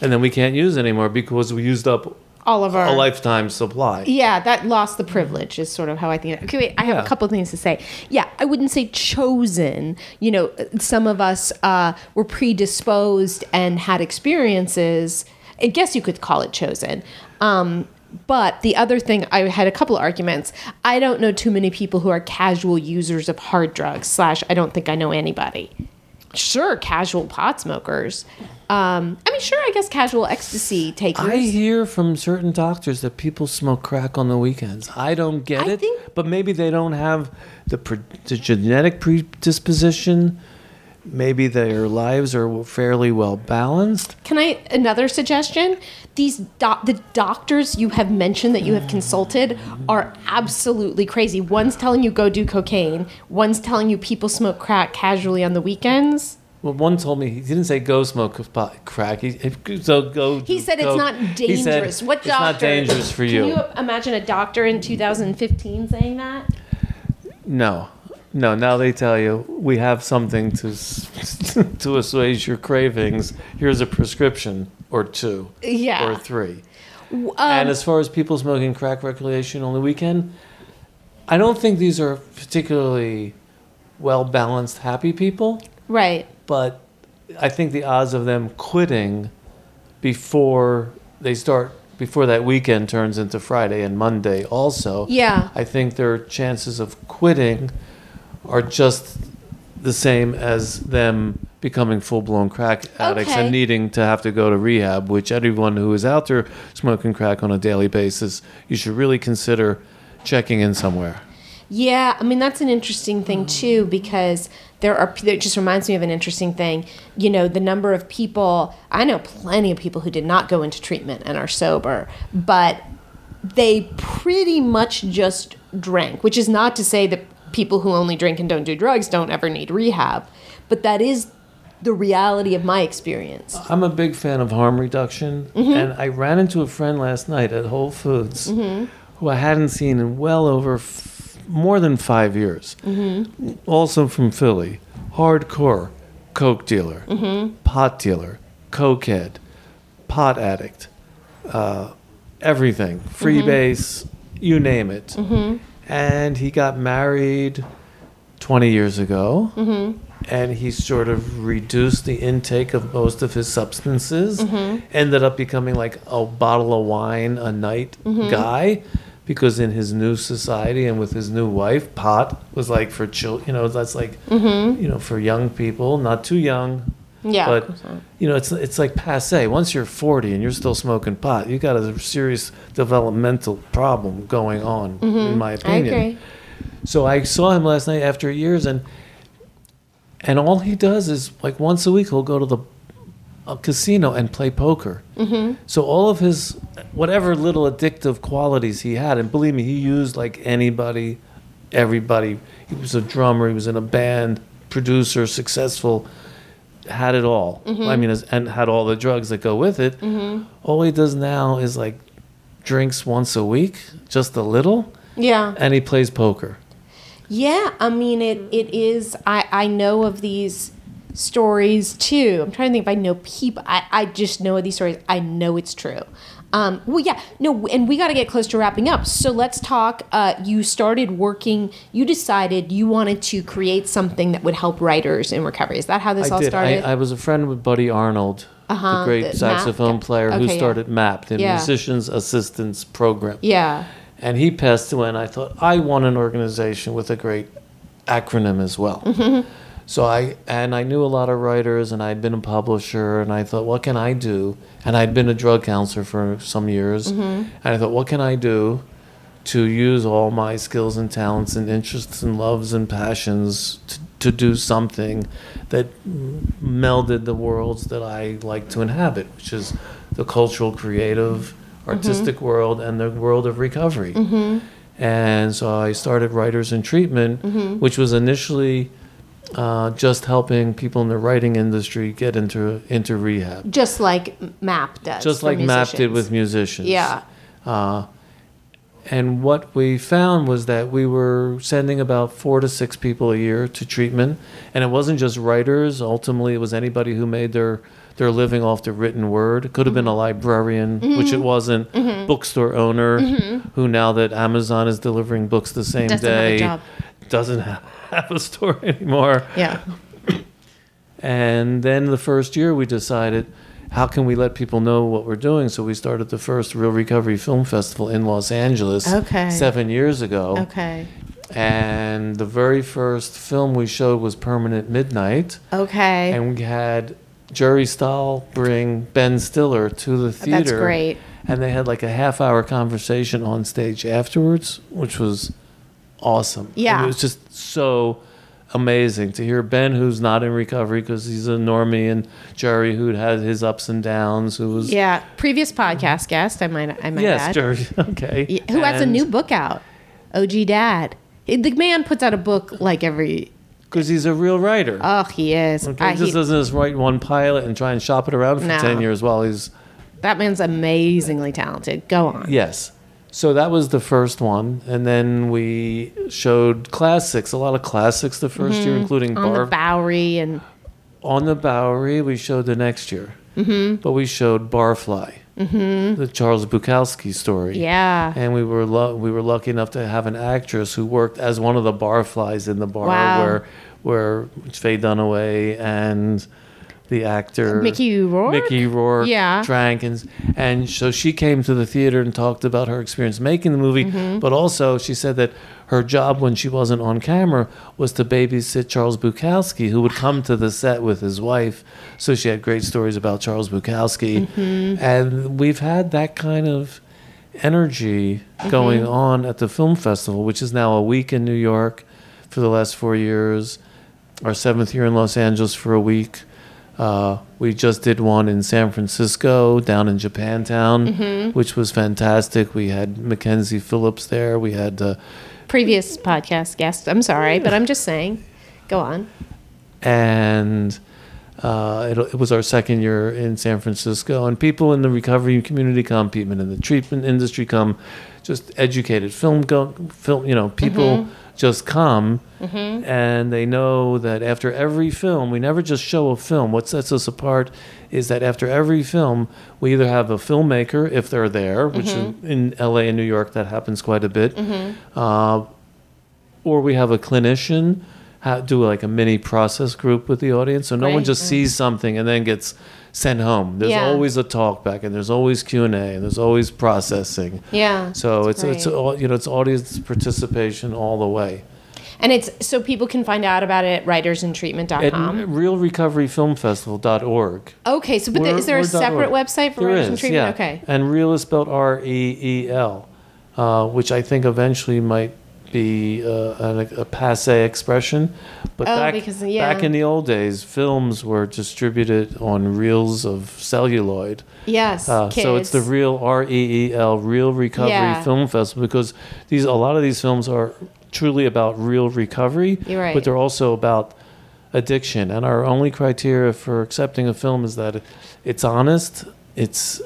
And then we can't use anymore because we used up All of our a lifetime supply. Yeah, that lost the privilege is sort of how I think. Okay, wait, I have Yeah. a couple of things to say. Yeah, I wouldn't say chosen. You know, some of us uh, were predisposed and had experiences. I guess you could call it chosen. Um, but the other thing, I had a couple of arguments. I don't know too many people who are casual users of hard drugs. Slash, I don't think I know anybody. Sure, casual pot smokers. Um, I mean, sure, I guess casual ecstasy takers. I hear from certain doctors that people smoke crack on the weekends. I don't get I it, think- but maybe they don't have the, pre- the genetic predisposition. Maybe their lives are fairly well balanced. Can I another suggestion? These the doctors you have mentioned that you have consulted mm-hmm. are absolutely crazy. One's telling you go do cocaine. One's telling you people smoke crack casually on the weekends. Well, one told me he didn't say go smoke crack. He so go. He said it's coke. not He said, dangerous. what It's doctor? not dangerous for you. Can you imagine a doctor in 2015 saying that? No, no. Now they tell you we have something to to assuage your cravings. Here's a prescription or two Yeah. or three. Um, and as far as people smoking crack recreation on the weekend, I don't think these are particularly well balanced, happy people. Right. But I think the odds of them quitting before they start before that weekend turns into Friday and Monday also. Yeah. I think their chances of quitting are just the same as them becoming full-blown crack addicts Okay. and needing to have to go to rehab, which everyone who is out there smoking crack on a daily basis, you should really consider checking in somewhere. Yeah, I mean that's an interesting thing too because there are it just reminds me of an interesting thing. You know, the number of people I know plenty of people who did not go into treatment and are sober, but they pretty much just drank, which is not to say that people who only drink and don't do drugs don't ever need rehab, but that is the reality of my experience. I'm a big fan of harm reduction, mm-hmm. and I ran into a friend last night at Whole Foods mm-hmm. who I hadn't seen in well over f- more than five years. Mm-hmm. Also from Philly, hardcore coke dealer, pot dealer, cokehead, pot addict, uh, everything, freebase, you name it. And he got married 20 years ago and he sort of reduced the intake of most of his substances mm-hmm. ended up becoming like a bottle of wine a night mm-hmm. guy because in his new society and with his new wife pot was like for children you know that's like mm-hmm. you know for young people not too young. Yeah. but you know it's it's like passe once you're 40 and you're still smoking pot you got a serious developmental problem going on in my I opinion agree. so I saw him last night after years, and and all he does is like once a week he'll go to the a casino and play poker. Mm-hmm. So all of his whatever little addictive qualities he had, and believe me, he used like anybody, everybody. He was a drummer. He was in a band, producer, successful. Had it all. I mean, and had all the drugs that go with it. All he does now is like drinks once a week, just a little, Yeah. and he plays poker. Yeah, I mean it. It is. I I know of these stories too. I'm trying to think if I know people. I I just know of these stories. I know it's true. Um, well, yeah, no, and we got to get close to wrapping up. So let's talk. Uh, you started working. You decided you wanted to create something that would help writers in recovery. Is that how this I all did. started? I, I was a friend with Buddy Arnold, Uh-huh, the great the saxophone MAP. player who Okay, yeah. started MAP, the Yeah. Musicians Assistance Program. yeah. And he passed away, and I thought, I want an organization with a great acronym as well. Mm-hmm. So I, and I knew a lot of writers, and I'd been a publisher, and I thought, what can I do? And I'd been a drug counselor for some years. Mm-hmm. And I thought, what can I do to use all my skills and talents and interests and loves and passions to, to do something that melded the worlds that I like to inhabit, which is the cultural, creative, artistic world and the world of recovery. And so I started Writers in Treatment, which was initially uh, just helping people in the writing industry get into into rehab, Just like MAP does. just like MAP did with musicians. Yeah. Uh, and what we found was that we were sending about four to six people a year to treatment, and it wasn't just writers. Ultimately, it was anybody who made their their living off the written word. It could have been a Mm-hmm. librarian, which it wasn't. Bookstore owner, who now that Amazon is delivering books the same Mm-hmm. Doesn't day, job. doesn't have, have a store anymore. Yeah. And then the first year, we decided, how can we let people know what we're doing? So we started the first Reel Recovery Film Festival in Los Angeles Okay. seven years ago. Okay. And the very first film we showed was Permanent Midnight. Okay. And we had Jerry Stahl bring Ben Stiller to the oh, theater. That's great. And they had like a half hour conversation on stage afterwards, which was awesome. And Yeah. it was just so amazing to hear Ben, who's not in recovery because he's a normie, and Jerry, who'd had his ups and downs, who was. Yeah, previous podcast guest. I might. I might Yes, add. Jerry. Okay. Yeah, Who has a new book out? OG Dad. The man puts out a book like every. Because he's a real writer. Oh, he is. okay, I- he just doesn't just write one pilot and try and shop it around for No. 10 years while he's. that man's amazingly talented. Go on. Yes. So that was the first one. And then we showed classics, a lot of classics the 1st year, including Mm-hmm. On Bar- the Bowery and on the Bowery. We showed the next year. Mm-hmm. But we showed Barfly, mm-hmm. the Charles Bukowski story. yeah. And we were lu- we were lucky enough to have an actress who worked as one of the barflies in the bar Wow. where where Faye Dunaway and the actor Mickey Rourke? Mickey Rourke Yeah. drank and and so she came to the theater and talked about her experience making the movie, Mm-hmm. but also she said that her job when she wasn't on camera was to babysit Charles Bukowski, who would come to the set with his wife. So she had great stories about Charles Bukowski, Mm-hmm. and we've had that kind of energy going Mm-hmm. on at the film festival, which is now a week in New York for the last four years, our seventh year in Los Angeles for a week. Uh, we just did one in San Francisco, down in Japantown, Mm-hmm. which was fantastic. We had Mackenzie Phillips there. We had, uh, Previous podcast guest. I'm sorry, but I'm just saying. Go on. and Uh, it, it was our second year in San Francisco, and people in the recovery community come, people in the treatment industry come, just educated film go, film. You know, people mm-hmm. just come, mm-hmm. and they know that after every film, we never just show a film. What sets us apart is that after every film, we either have a filmmaker if they're there, which in, mm-hmm. in L.A. and New York that happens quite a bit, uh, or we have a clinician ha- do like a mini process group with the audience, so no one Right, just right. sees something and then gets sent home. There's Yeah. always a talk back, and there's always Q and A, and there's always processing. Yeah. So it's it's all you know it's audience participation all the way. and it's so people can find out about it at At reelrecoveryfilmfestival.org. Okay, so but We're- is there a separate org. website for There writers and treatment? yeah. Okay. And reel is spelled R E E L, uh, which I think eventually might be uh, a, a passe expression. But Oh, back, because- yeah. back in the old days, films were distributed on reels of celluloid. Yes. Uh, so it's the reel R E E L, Reel Recovery Yeah. Film Festival, because these a lot of these films are truly about real recovery, right. but they're also about addiction. And our only criteria for accepting a film is that it's honest, it's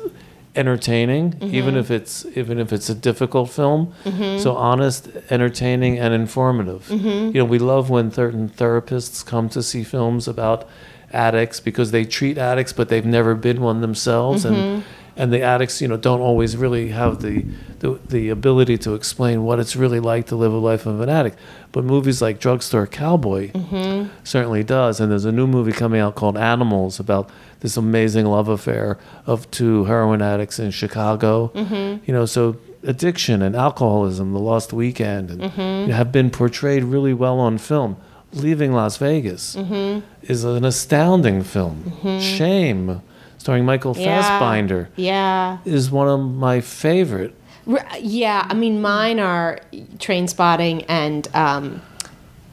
entertaining, Mm-hmm. even if it's even if it's a difficult film. So honest, entertaining, and informative. Mm-hmm. You know, we love when certain therapists come to see films about addicts because they treat addicts, but they've never been one themselves, Mm-hmm. and and the addicts, you know, don't always really have the, the the ability to explain what it's really like to live a life of an addict. But movies like Drugstore Cowboy Mm-hmm. certainly does. And there's a new movie coming out called Animals about this amazing love affair of two heroin addicts in Chicago. Mm-hmm. You know, so addiction and alcoholism, The Lost Weekend, and Mm-hmm. you know, have been portrayed really well on film. Leaving Las Vegas Mm-hmm. is an astounding film. Shame, starring Michael Yeah. Fassbender, Yeah. is one of my favorite. R- Yeah, I mean, mine are train spotting and, um,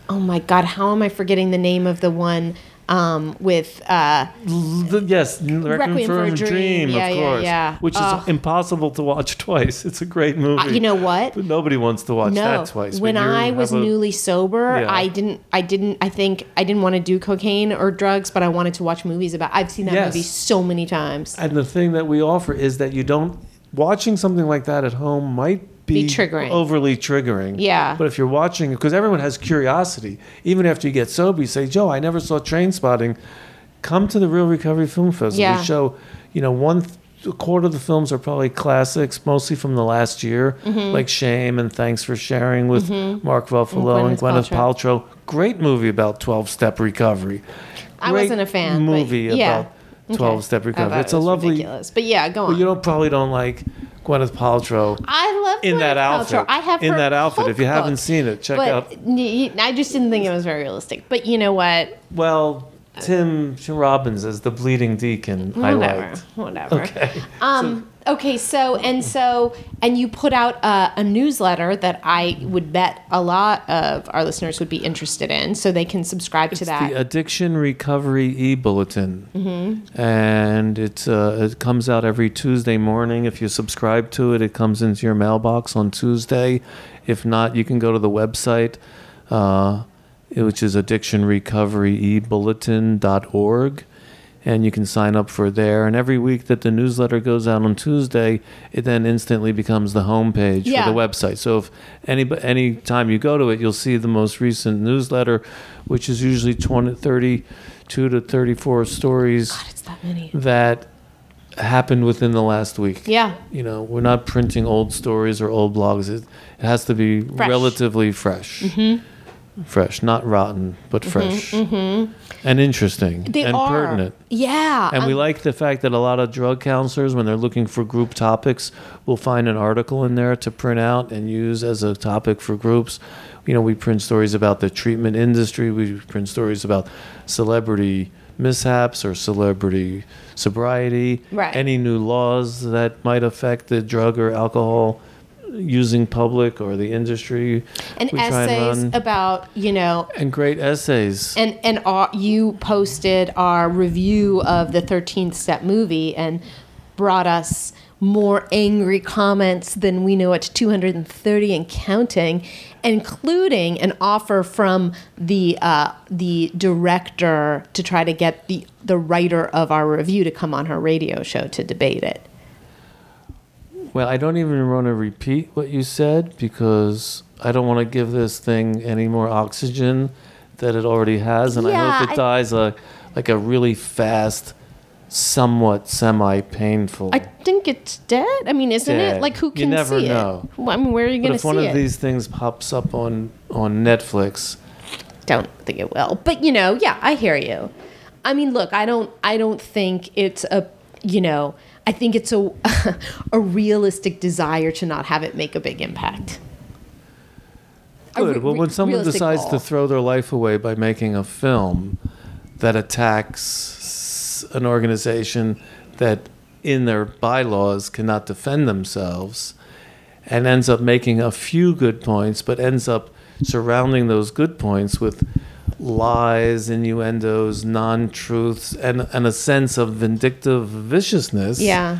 oh my God, how am I forgetting the name of the one um, with, uh, The- yes, Requiem, for, a Dream, Yeah, of yeah, course, yeah. which is impossible to watch twice. It's a great movie. Uh, you know what? But nobody wants to watch no. that twice. when I was a- newly sober. I didn't, I didn't, I think I didn't want to do cocaine or drugs, but I wanted to watch movies about. I've seen that Yes. movie so many times. And the thing that we offer is that you don't watching something like that at home might be, Be triggering. overly triggering. Yeah. But if you're watching, because everyone has curiosity, even after you get sober, you say, "Joe, I never saw Train Spotting." Come to the Reel Recovery Film Festival. Yeah. We show, you know, one th- a quarter of the films are probably classics, mostly from the last year, Mm-hmm. like Shame and Thanks for Sharing with Mark Ruffalo and Gwyneth Gwyneth, Paltrow. Great movie about 12 step recovery. I Great wasn't a fan. Movie yeah. about 12 step I thought recovery. it It's a lovely. ridiculous. But yeah, go on. Well, you don't probably don't like Gwyneth Paltrow I love in that Gwyneth outfit. Paltrow. I have in that outfit. If you haven't seen it, check out. I just didn't think it was very realistic. But you know what? Well, Tim Robbins as the bleeding deacon. I Whatever. liked. Whatever. Okay. Um. Okay. So and so and you put out a, a newsletter that I would bet a lot of our listeners would be interested in, so they can subscribe to that. the Addiction Recovery e Bulletin, mm-hmm. and it's uh, it comes out every Tuesday morning. If you subscribe to it, it comes into your mailbox on Tuesday. If not, you can go to the website, uh, which is addictionrecoveryebulletin.org, and you can sign up for there. And every week that the newsletter goes out on Tuesday, it then instantly becomes the homepage Yeah. for the website. So if any any time you go to it, you'll see the most recent newsletter, which is usually 20, 32 to 34 stories it's that many. that happened within the last week. Yeah. You know, we're not printing old stories or old blogs. It, it has to be Fresh. Mm-hmm. relatively fresh. Fresh, not rotten, but fresh. And interesting They and are. pertinent. Yeah. And we um, like the fact that a lot of drug counselors, when they're looking for group topics, will find an article in there to print out and use as a topic for groups. You know, we print stories about the treatment industry, we print stories about celebrity mishaps or celebrity sobriety, Right. any new laws that might affect the drug or alcohol using public or the industry. and we try and essays run. about you know and great essays. and and our, you posted our review of the 13th step movie and brought us more angry comments than we know at 230 and counting, including an offer from the uh, the director to try to get the the writer of our review to come on her radio show to debate it. Well, I don't even want to repeat what you said because I don't want to give this thing any more oxygen that it already has, and I Yeah, hope it I- dies a like a really fast, somewhat semi-painful. I think it's dead. I mean, isn't it? Like, who You can never see know. it? I mean, where are you going to see it? if one it? of these things pops up on on Netflix, don't think it will. But you know, yeah, I hear you. I mean, look, I don't I don't think it's a you know, I think it's a a realistic desire to not have it make a big impact. Good. well, when someone decides goal. to throw their life away by making a film that attacks an organization that in their bylaws cannot defend themselves and ends up making a few good points but ends up surrounding those good points with lies innuendos non-truths and, and a sense of vindictive viciousness Yeah.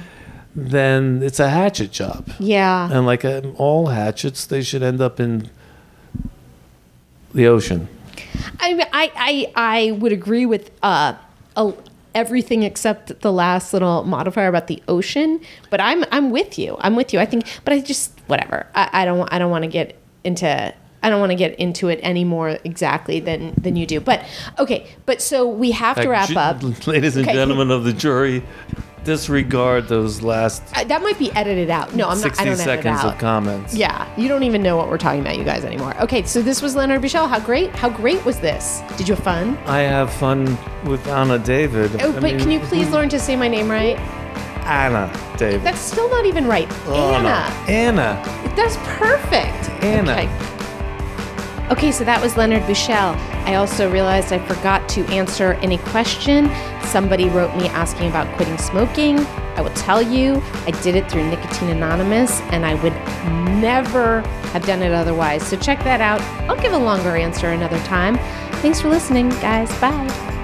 then it's a hatchet job Yeah. and like um, all hatchets they should end up in the ocean I, mean, I, I, I would agree with uh, a, everything except the last little modifier about the ocean. But I'm I'm with you. I'm with you. I think, but I just whatever. I, I don't I don't want to get into I don't want to get into it any more exactly than than you do. But okay. But so we have to wrap up. ladies and Okay. gentlemen of the jury disregard those last Uh, that might be edited out. No, I'm not. 60 I don't edit seconds out. of comments Yeah, you don't even know what we're talking about, you guys anymore. Okay, so this was Leonard Buschel. How great? How great was this? Did you have fun? i have fun with anna david Oh, I but mean, can you please learn to say my name right? anna david That's still not even right. Anna. anna That's perfect. Anna. Okay. Okay, so that was Leonard Buschel. I also realized I forgot to answer any question. Somebody wrote me asking about quitting smoking. I will tell you, I did it through Nicotine Anonymous, and I would never have done it otherwise. So check that out. I'll give a longer answer another time. Thanks for listening, guys. Bye.